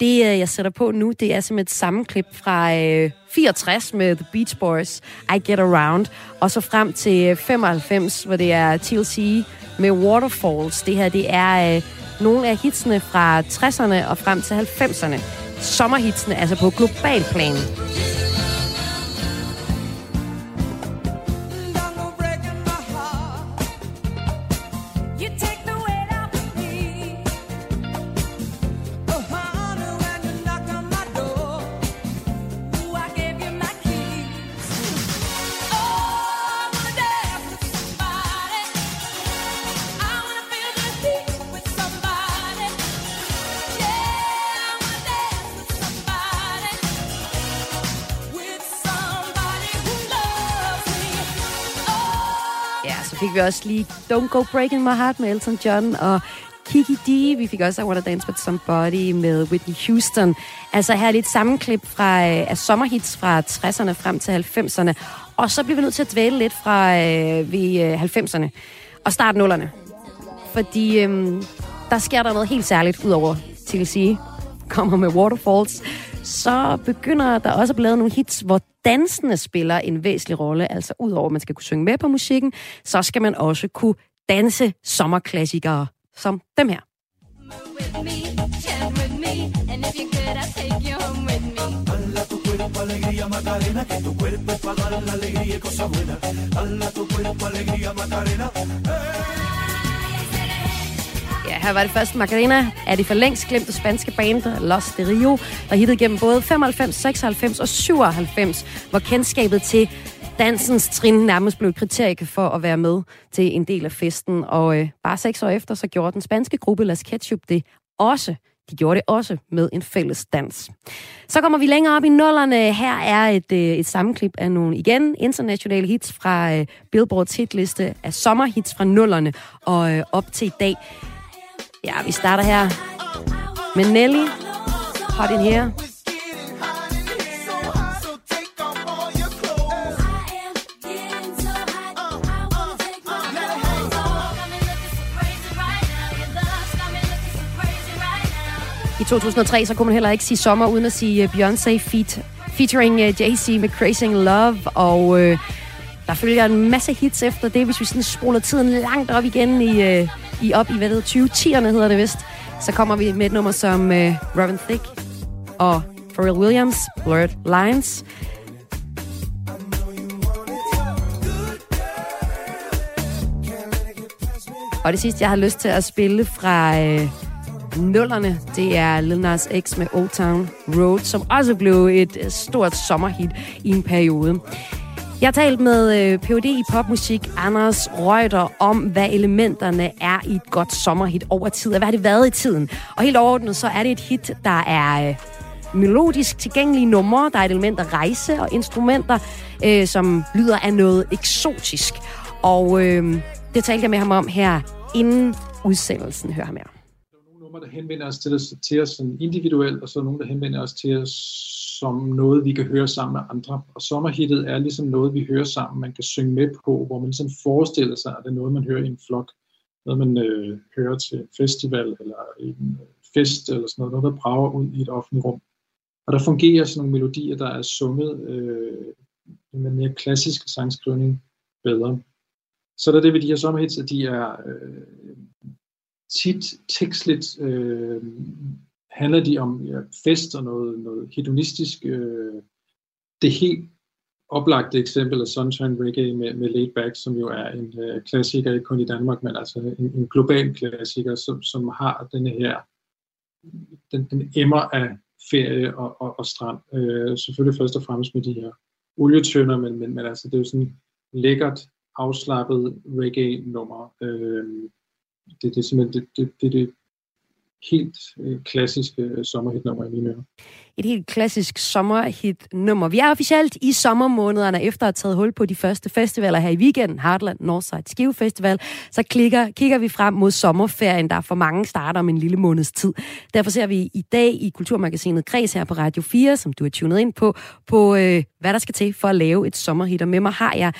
Det, øh, jeg sætter på nu, det er simpelthen et sammenklip fra øh, 64 med The Beach Boys, I Get Around, og så frem til 95, hvor det er TLC med Waterfalls. Det her, det er øh, nogle af hitsene fra 60'erne og frem til 90'erne. Sommerhitsene, altså på global plan. Også lige Don't Go Breaking My Heart med Elton John og Kiki D. Vi fik også I Wanna Dance With Somebody med Whitney Houston. Altså her er lidt sammenklip fra, øh, af sommerhits fra 60'erne frem til 90'erne. Og så bliver vi nødt til at dvæle lidt fra øh, ved øh, 90'erne og starte nullerne. Fordi øh, der sker der noget helt særligt, udover TLC kommer med Waterfalls, så begynder der også at blive lavet nogle hits, hvor dansene spiller en væsentlig rolle. Altså udover at man skal kunne synge med på musikken, så skal man også kunne danse sommerklassikere som dem her. alegría Macarena, que tu cuerpo es para dar la alegría y cosa buena. Dala tu cuerpo alegría Macarena. ¡Eh! Ja, her var det første Macarena af det for længst glemte spanske band Los de Rio, der hittede gennem både 95, 96 og 97, hvor kendskabet til dansens trin nærmest blev et kriterie for at være med til en del af festen. Og øh, bare seks år efter, så gjorde den spanske gruppe Las Ketchup det også. De gjorde det også med en fælles dans. Så kommer vi længere op i nullerne. Her er et, øh, et sammenklip af nogle, igen, internationale hits fra øh, Billboards hitliste af sommerhits fra nullerne og øh, op til i dag. Ja, vi starter her med Nelly. Hot in here. I 2003, så kunne man heller ikke sige sommer, uden at sige øh, Beyoncé feat, featuring øh, Jay-Z med Crazy Love. Og øh, der følger en masse hits efter det, hvis vi sådan spoler tiden langt op igen i, øh, i op i, hvad det 2010'erne hedder det vist. Så kommer vi med et nummer som uh, Robin Thicke og Pharrell Williams, Blurred Lines. Og det sidste, jeg har lyst til at spille fra øh, nullerne, det er Lil Nas X med Old Town Road, som også blev et øh, stort sommerhit i en periode. Jeg har talt med øh, Ph.D. i popmusik, Anders Reuter, om hvad elementerne er i et godt sommerhit over tid, og hvad har det været i tiden. Og helt overordnet, så er det et hit, der er øh, melodisk tilgængelige numre, der er et element af rejse og instrumenter, øh, som lyder af noget eksotisk. Og øh, det talte jeg med ham om her inden udsendelsen. Hør ham her numre, der henvender os til os, til os sådan individuelt, og så nogle, der henvender os til os som noget, vi kan høre sammen med andre. Og sommerhittet er ligesom noget, vi hører sammen, man kan synge med på, hvor man ligesom forestiller sig, at det er noget, man hører i en flok. Noget, man øh, hører til festival eller en øh, fest eller sådan noget, noget, der brager ud i et offentligt rum. Og der fungerer sådan nogle melodier, der er sunget øh, med mere klassisk sangskrivning bedre. Så der er det ved de her sommerhits, at de er øh, tit tekstligt øh, handler de om ja, fest og noget, noget hedonistisk. Øh, det helt oplagte eksempel er Sunshine Reggae med, med Laid Back, som jo er en øh, klassiker, ikke kun i Danmark, men altså en, en global klassiker, som, som har denne her, den, den emmer af ferie og, og, og strand. Øh, selvfølgelig først og fremmest med de her olietønder, men, men, men altså det er jo sådan lækkert, afslappet reggae-nummer. Øh, det, det er simpelthen det, det, det, det helt øh, klassiske øh, sommerhitnummer i mine ører. Et helt klassisk sommerhit-nummer. Vi er officielt i sommermånederne efter at have taget hul på de første festivaler her i weekenden, Heartland Northside Skive Festival, så klikker, kigger vi frem mod sommerferien, der for mange starter om en lille måneds tid. Derfor ser vi i dag i Kulturmagasinet Kreds her på Radio 4, som du er tunet ind på, på øh, hvad der skal til for at lave et sommerhit. Og med mig har jeg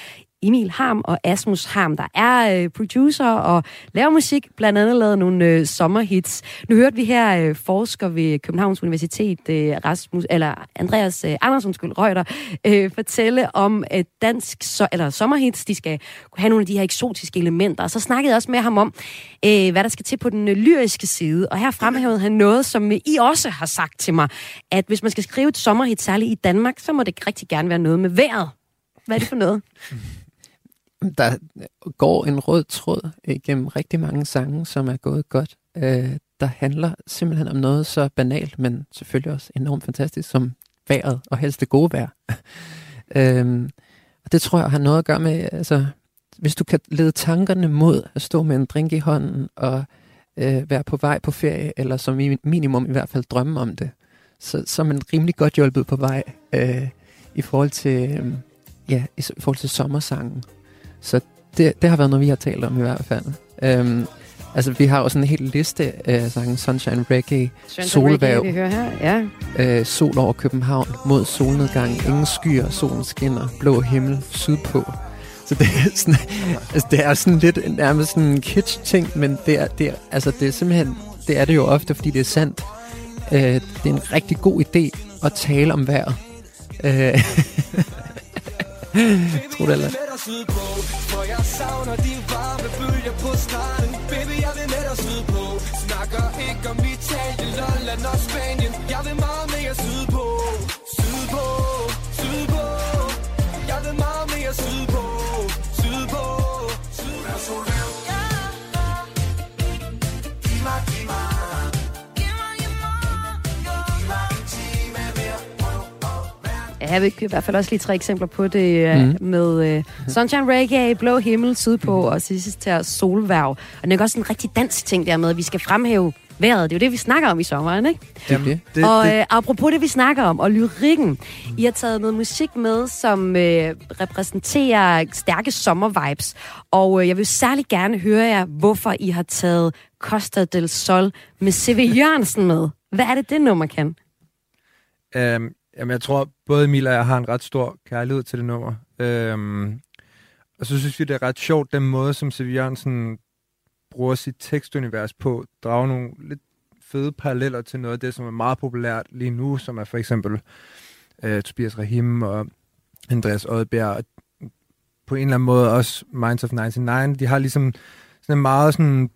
Emil Harm og Asmus Harm, der er øh, producer og laver musik, blandt andet lavet nogle øh, sommerhits. Nu hørte vi her øh, forsker ved Københavns Universitet, øh, Rasmus, eller Andreas øh, Andersen skyld, Reuter, øh, fortælle om øh, dansk so, eller sommerhits. De skal have nogle af de her eksotiske elementer. Og så snakkede jeg også med ham om, øh, hvad der skal til på den øh, lyriske side. Og her fremhævede han noget, som øh, I også har sagt til mig, at hvis man skal skrive et sommerhit, særligt i Danmark, så må det rigtig gerne være noget med vejret. Hvad er det for noget? der går en rød tråd igennem rigtig mange sange, som er gået godt. Øh, der handler simpelthen om noget så banalt, men selvfølgelig også enormt fantastisk, som vejret, og helst det gode vejr. øh, og det tror jeg har noget at gøre med, altså, hvis du kan lede tankerne mod at stå med en drink i hånden og øh, være på vej på ferie, eller som minimum i hvert fald drømme om det, så, så er man rimelig godt hjulpet på vej øh, i forhold til, øh, ja, i forhold til sommersangen. Så det, det har været noget, vi har talt om i hvert fald. Øhm, altså, vi har også en hel liste af sange. Sunshine Reggae, her. Ja. Øh, Sol over København, Mod solnedgang, Ingen skyer, Solen skinner, Blå himmel, Sydpå. Så det er sådan, altså, det er sådan lidt nærmest sådan en kitsch-ting, men det er, det er, altså, det er simpelthen, det er det jo ofte, fordi det er sandt. Øh, det er en rigtig god idé at tale om vejret. Øh, Tro det eller For jeg savner de varme bølger på stranden Baby, jeg vil med dig sydpå Snakker ikke om Italien, Lolland og Spanien Jeg vil meget mere sydpå Sydpå, sydpå Jeg vil meget mere sydpå Sydpå, Vi kan i hvert fald også lige tre eksempler på det mm. med uh, Sunshine Reggae, Blå Himmel sydpå og sidst til Solværv. Og det er også en rigtig dansk ting der med, at vi skal fremhæve vejret. Det er jo det, vi snakker om i sommeren, ikke? Jamen, det, og uh, apropos det, vi snakker om, og lyrikken. I har taget noget musik med, som uh, repræsenterer stærke sommervibes. Og uh, jeg vil særlig gerne høre jer, hvorfor I har taget Costa del Sol med C.V. Jørgensen med. Hvad er det, det nummer kan? Um, Jamen, jeg tror, både Emil og jeg har en ret stor kærlighed til det nummer. Øhm, og så synes vi, det er ret sjovt, den måde, som Siv Jørgensen bruger sit tekstunivers på, drager nogle lidt fede paralleller til noget af det, som er meget populært lige nu, som er for eksempel øh, Tobias Rahim og Andreas Oddbjerg, og på en eller anden måde også Minds of 99. De har ligesom sådan en meget sådan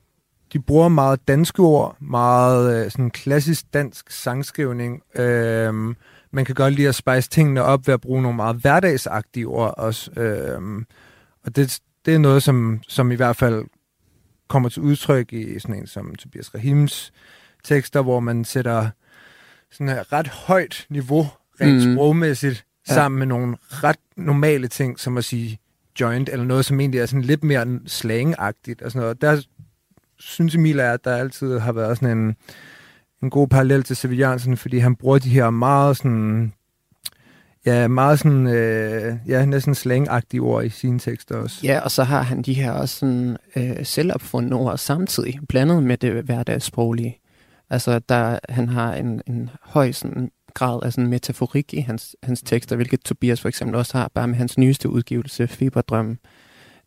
de bruger meget danske ord, meget øh, sådan klassisk dansk sangskrivning, øh, man kan godt lide at spice tingene op ved at bruge nogle meget hverdagsagtige ord også. Øhm, og det, det er noget, som, som i hvert fald kommer til udtryk i sådan en som Tobias Rahims tekster, hvor man sætter sådan et ret højt niveau, rent mm. sprogmæssigt, ja. sammen med nogle ret normale ting, som at sige joint, eller noget, som egentlig er sådan lidt mere slangagtigt og sådan noget. Der synes Emil, at der altid har været sådan en en god parallel til Sevillansen, fordi han bruger de her meget sådan, ja, meget sådan, øh, ja, næsten slangagtige ord i sine tekster også. Ja, og så har han de her også sådan, øh, selvopfundne ord samtidig, blandet med det hverdagssproglige. Altså, der, han har en, en høj sådan, grad af sådan metaforik i hans, hans tekster, hvilket Tobias for eksempel også har, bare med hans nyeste udgivelse, Fiberdrømmen.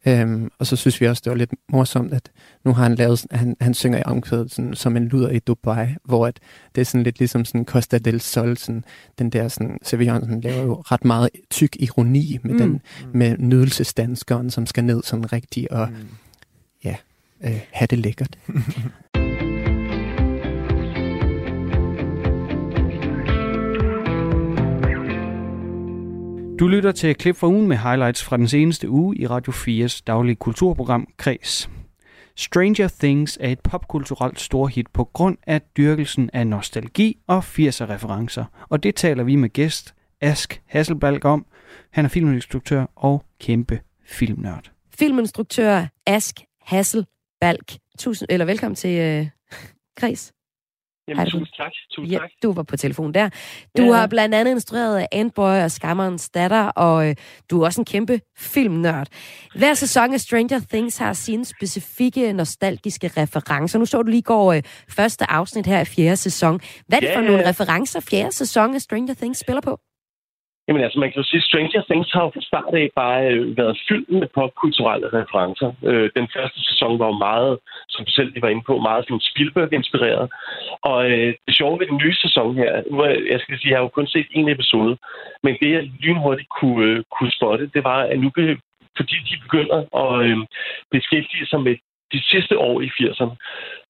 Øhm, og så synes vi også, det var lidt morsomt, at nu har han lavet, han, han synger i omkvædet sådan, som en luder i Dubai, hvor at det er sådan lidt ligesom sådan Costa del Sol, sådan, den der sådan, Sevillan laver jo ret meget tyk ironi med, mm. den, med nydelsesdanskeren, som skal ned sådan rigtig og mm. ja, øh, have det lækkert. Du lytter til klip fra ugen med highlights fra den seneste uge i Radio 4's daglige kulturprogram Kreds. Stranger Things er et popkulturelt storhit på grund af dyrkelsen af nostalgi og 80'er-referencer. Og det taler vi med gæst Ask Hasselbalg om. Han er filminstruktør og kæmpe filmnørd. Filminstruktør Ask Hasselbalg. Tusind, eller velkommen til øh, Kreds. Jamen, du. tusind tak. Tusind Ja, tak. du var på telefon der. Du Ja. har blandt andet instrueret Antboy og Skammerens datter, og øh, du er også en kæmpe filmnørd. Hver sæson af Stranger Things har sine specifikke nostalgiske referencer. Nu så du lige går øh, første afsnit her i fjerde sæson. Hvad er det Ja, for nogle referencer, fjerde sæson af Stranger Things spiller på? Jamen altså, man kan jo sige, Stranger Things har jo fra start af bare øh, været fyldt med popkulturelle referencer. Øh, den første sæson var jo meget, som du selv lige var inde på, meget sådan Spielberg-inspireret. Og øh, det sjove ved den nye sæson her, nu er, jeg skal sige, jeg har jo kun set en episode, men det jeg lynhurtigt kunne, øh, kunne spotte, det var, at nu fordi de begynder at øh, beskæftige sig med de sidste år i 80'erne,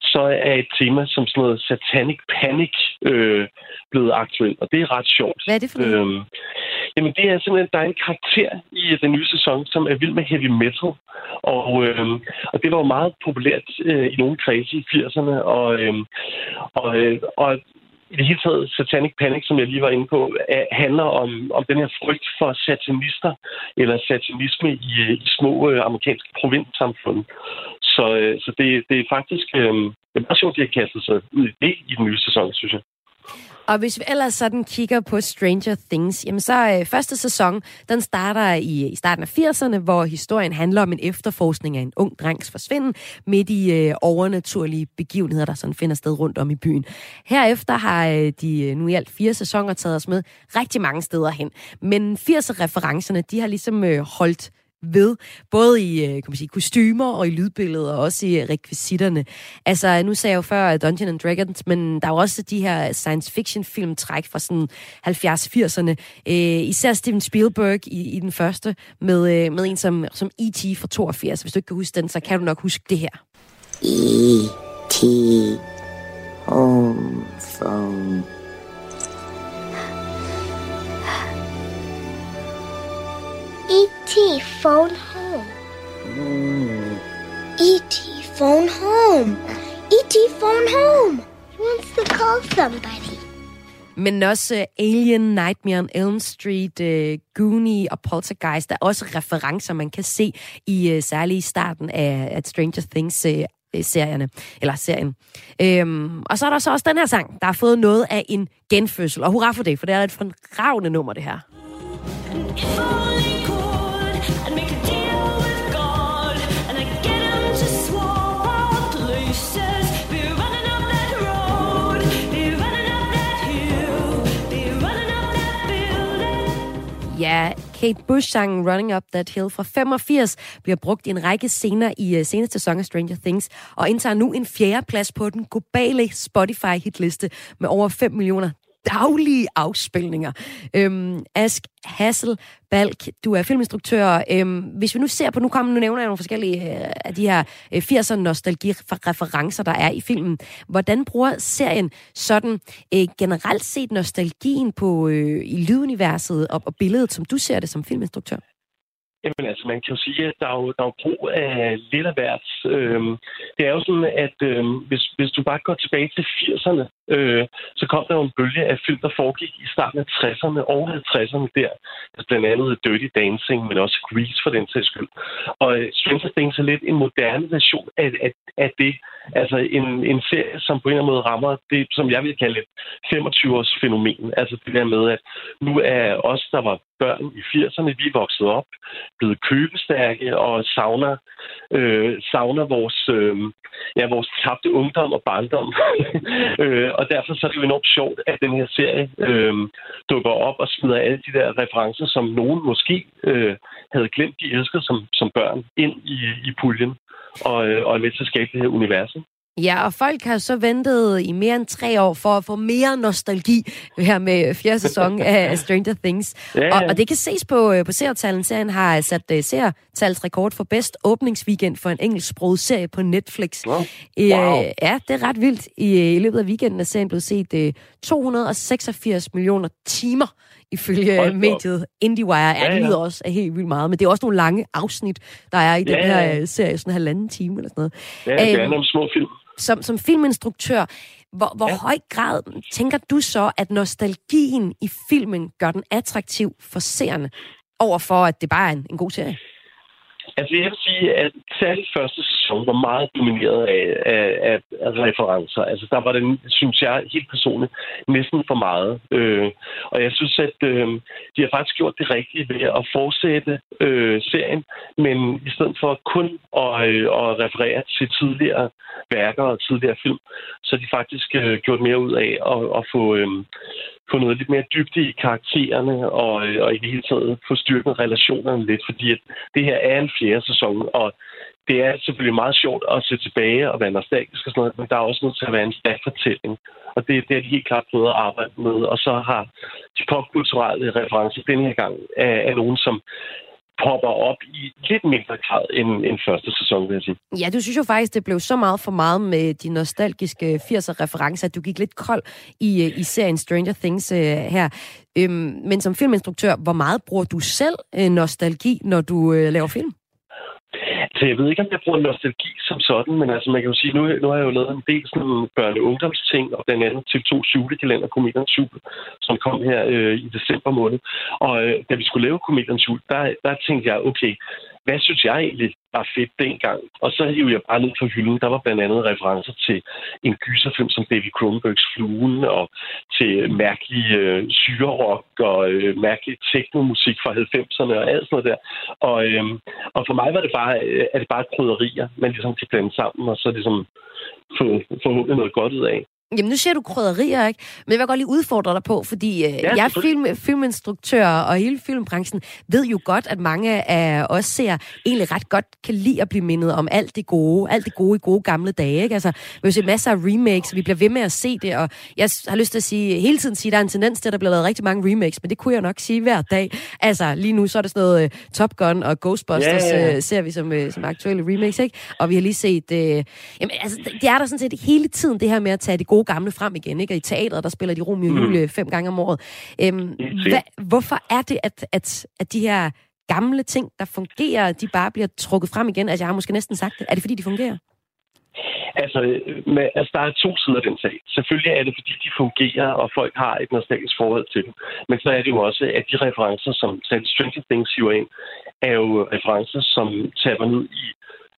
så er et tema som sådan noget satanic panic øh, blevet aktuelt, og det er ret sjovt. Hvad er det for noget? Øhm, jamen, det er simpelthen, der er en karakter i øh, den nye sæson, som er vild med heavy metal, og, øhm, og det var jo meget populært øh, i nogle kredse i 80'erne, og, øhm, og, øh, og i det hele taget, Satanic Panic, som jeg lige var inde på, er, handler om, om den her frygt for satanister, eller satanisme i, øh, i små øh, amerikanske provinssamfund. Så, øh, så det, det er faktisk øh, det er meget sjovt, at de har kastet sig ud i det i den nye sæson, synes jeg. Og hvis vi ellers sådan kigger på Stranger Things, jamen så øh, første sæson, den starter i, i starten af 80'erne, hvor historien handler om en efterforskning af en ung drengs forsvinden midt i øh, overnaturlige begivenheder, der sådan finder sted rundt om i byen. Herefter har øh, de øh, nu i alt fire sæsoner taget os med rigtig mange steder hen. Men 80'er-referencerne, de har ligesom øh, holdt ved, både i øh, kan man sige, kostymer og i lydbilledet, og også i øh, rekvisitterne. Altså, nu sagde jeg jo før Dungeon Dungeons and Dragons, men der er jo også de her science fiction filmtræk fra sådan 70-80'erne. Øh, især Steven Spielberg i, i den første, med, øh, med en som, som E.T. fra 82. Hvis du ikke kan huske den, så kan du nok huske det her. E.T. Home phone. E.T. Phone home. E.T. phone home. E.T. phone home. He wants to call somebody. Men også uh, Alien, Nightmare on Elm Street, uh, Goonie og Poltergeist. Der er også referencer, man kan se i uh, særligt i starten af, af Stranger Things uh, serierne, eller serien. Øhm, og så er der så også den her sang, der har fået noget af en genfødsel. Og hurra for det, for det er et fremragende nummer, det her. Kate Bush-sangen Running Up That Hill fra 85 bliver brugt i en række scener i uh, seneste sæson af Stranger Things, og indtager nu en fjerde plads på den globale Spotify-hitliste med over 5 millioner daglige afspilninger. Øhm, Ask Hassel Balk, du er filminstruktør. Øhm, hvis vi nu ser på, nu kommer nu nævner jeg nogle forskellige øh, af de her øh, 80'er nostalgi-referencer, der er i filmen. Hvordan bruger serien sådan øh, generelt set nostalgien på øh, i lyduniverset og, og billedet, som du ser det som filminstruktør? Jamen altså, man kan jo sige, at der er jo, der er jo brug af lidt af hvert. Øhm, det er jo sådan, at øhm, hvis, hvis du bare går tilbage til 80'erne, øh, så kom der jo en bølge af film, der foregik i starten af 60'erne og 50'erne der. Altså blandt andet Dirty Dancing, men også Grease for den sags skyld. Og øh, Stranger Things er lidt en moderne version af, af, af det. Altså en, en serie, som på en eller anden måde rammer det, som jeg vil kalde et 25-års fænomen. Altså det der med, at nu er os, der var børn i 80'erne, vi er vokset op, blevet købestærke og savner, øh, savner vores, øh, ja, vores tabte ungdom og barndom. øh, og derfor så er det jo enormt sjovt, at den her serie øh, dukker op og smider alle de der referencer, som nogen måske øh, havde glemt, de elskede som, som børn, ind i, i puljen og, øh, og er med til at skabe det her univers. Ja, og folk har så ventet i mere end tre år for at få mere nostalgi her med fjerde sæson af Stranger Things. Ja, ja. Og, og det kan ses på, øh, på seertalen. Serien har sat uh, seertalsrekord for bedst åbningsweekend for en engelsksproget serie på Netflix. Wow. Øh, Wow. ja, det er ret vildt. I, I løbet af weekenden er serien blevet set uh, 286 millioner timer ifølge Hold mediet IndieWire. Ja, Ja, det lyder også af helt vildt meget, men det er også nogle lange afsnit, der er i den Ja, her ja. øh, serie, sådan en halvanden time eller sådan noget. Ja, det er Øhm, nogle små film. Som, som filminstruktør, hvor, hvor ja. høj grad tænker du så, at nostalgien i filmen gør den attraktiv for seerne, overfor at det bare er en, en god serie? Altså, jeg vil sige, at særligt første som var meget domineret af, af, af, af referencer. Altså, der var den, synes jeg, helt personligt, næsten for meget. Øh, og jeg synes, at øh, de har faktisk gjort det rigtige ved at fortsætte øh, serien, men i stedet for kun at, øh, at referere til tidligere værker og tidligere film, så har de faktisk øh, gjort mere ud af at, at få, øh, få noget lidt mere dybde i karaktererne og, øh, og i det hele taget få styrket relationerne lidt, fordi at det her er en fjerde sæson, og det er selvfølgelig meget sjovt at se tilbage og være nostalgisk og sådan noget, men der er også nødt til at være en stærk fortælling. Og det, det er de helt klart prøvet at arbejde med. Og så har de popkulturelle referencer denne her gang af, af nogen, som popper op i lidt mindre grad end, end første sæson, vil jeg sige. Ja, du synes jo faktisk, det blev så meget for meget med de nostalgiske 80'er-referencer, at du gik lidt kold i, øh, i serien Stranger Things øh, her. Øhm, men som filminstruktør, hvor meget bruger du selv øh, nostalgi, når du øh, laver film? Så jeg ved ikke, om jeg bruger nostalgi som sådan, men altså man kan jo sige, nu, nu har jeg jo lavet en del sådan børne- og ungdomsting, og blandt andet til to julekalender, Komediernes Jul, som kom her øh, i december måned. Og øh, da vi skulle lave Komediernes Jul, der, der tænkte jeg, okay, hvad synes jeg egentlig var fedt dengang? Og så hiver jeg bare ned på hylden. Der var blandt andet referencer til en gyserfilm som David Cronenbergs Fluen, og til mærkelig øh, syrerok og øh, mærkelig teknomusik fra 90'erne og alt sådan noget der. Og, øh, og for mig var det bare, øh, er det bare krydderier, man ligesom kan blande sammen, og så ligesom få forhåbentlig noget godt ud af. Jamen, nu siger du krydderier, ikke? Men jeg vil godt lige udfordre dig på, fordi øh, Ja, jeg er film, filminstruktør, og hele filmbranchen ved jo godt, at mange af os ser egentlig ret godt kan lide at blive mindet om alt det gode, alt det gode i gode gamle dage, ikke? Altså, vi har set masser af remakes, vi bliver ved med at se det, og jeg har lyst til at sige, hele tiden sige, at der er en tendens til, at der bliver lavet rigtig mange remakes, men det kunne jeg nok sige hver dag. Altså, lige nu så er det sådan noget uh, Top Gun og Ghostbusters, Ja, øh, ser vi som, øh, som aktuelle remakes, ikke? Og vi har lige set... Øh, jamen, altså, det er der sådan set hele tiden, det her med at tage de gode gamle frem igen, ikke? Og i teatret, der spiller de Romeo og Mm. Julie fem gange om året. Øhm, hva, hvorfor er det, at, at, at de her gamle ting, der fungerer, de bare bliver trukket frem igen? Altså, jeg har måske næsten sagt det. Er det, fordi de fungerer? Altså, med, altså, der er to sider af den sag. Selvfølgelig er det, fordi de fungerer, og folk har et nostalgisk forhold til dem. Men så er det jo også, at de referencer, som selv Stranger Things hiver ind, er jo referencer, som taber ned i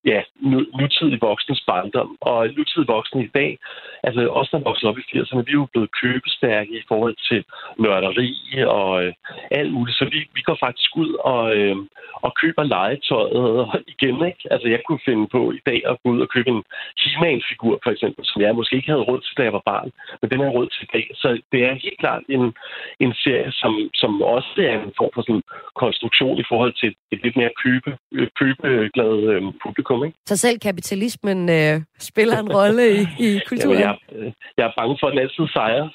ja, nu, nutidig voksnes barndom. Og nutidig voksne i dag, altså også der vokser op i 80'erne, vi er jo blevet købestærke i forhold til nørderi og øh, alt muligt. Så vi, vi går faktisk ud og, øh, og køber legetøjet igen. Ikke? Altså jeg kunne finde på i dag at gå ud og købe en he figur for eksempel, som jeg måske ikke havde råd til, da jeg var barn. Men den er råd til i dag. Så det er helt klart en, en serie, som, som også er en form for sådan konstruktion i forhold til et lidt mere købe, købeglad øh, publikum. Ikke? Så selv kapitalismen øh, spiller en rolle i, i kulturen? Jamen, jeg, øh, jeg er bange for, at den altid sejrer.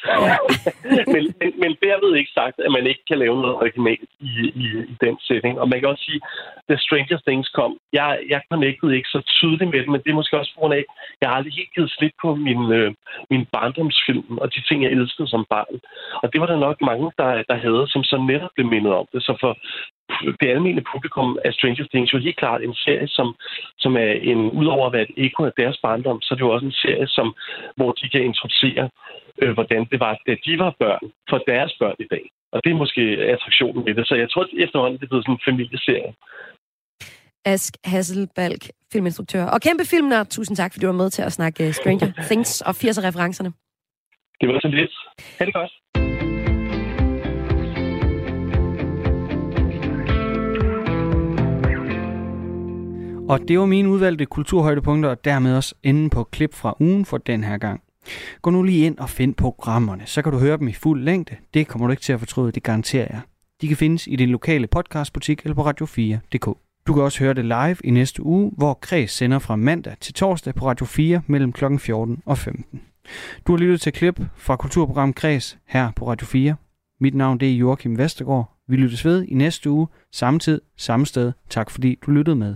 men, men, men derved ikke sagt, at man ikke kan lave noget originalt i, i, i den setting. Og man kan også sige, da Stranger Things kom, jeg, jeg connectede ikke så tydeligt med det, men det er måske også på grund af, jeg har aldrig helt givet slip på min, øh, min barndomsfilm og de ting, jeg elskede som barn. Og det var der nok mange, der, der havde, som så netop blev mindet om det. Så for det almindelige publikum af Stranger Things jo helt klart en serie, som, som er en, udover at være et eko af deres barndom, så er det jo også en serie, som, hvor de kan introducere, øh, hvordan det var, da de var børn, for deres børn i dag. Og det er måske attraktionen med det. Så jeg tror, at efterhånden det er blevet sådan en familieserie. Ask Hasselbalg, filminstruktør og kæmpe filmnørd. Tusind tak, fordi du var med til at snakke øh, Stranger Things og 80'er-referencerne. Det var så lidt. Ha' det godt. Og det var mine udvalgte kulturhøjdepunkter, og dermed også enden på klip fra ugen for den her gang. Gå nu lige ind og find programmerne, så kan du høre dem i fuld længde. Det kommer du ikke til at fortryde, det garanterer jeg. De kan findes i din lokale podcastbutik eller på radio4.dk. Du kan også høre det live i næste uge, hvor Kreds sender fra mandag til torsdag på Radio 4 mellem kl. 14 og 15. Du har lyttet til klip fra kulturprogram Kreds her på Radio 4. Mit navn det er Joachim Vestergaard. Vi lyttes ved i næste uge, samme tid, samme sted. Tak fordi du lyttede med.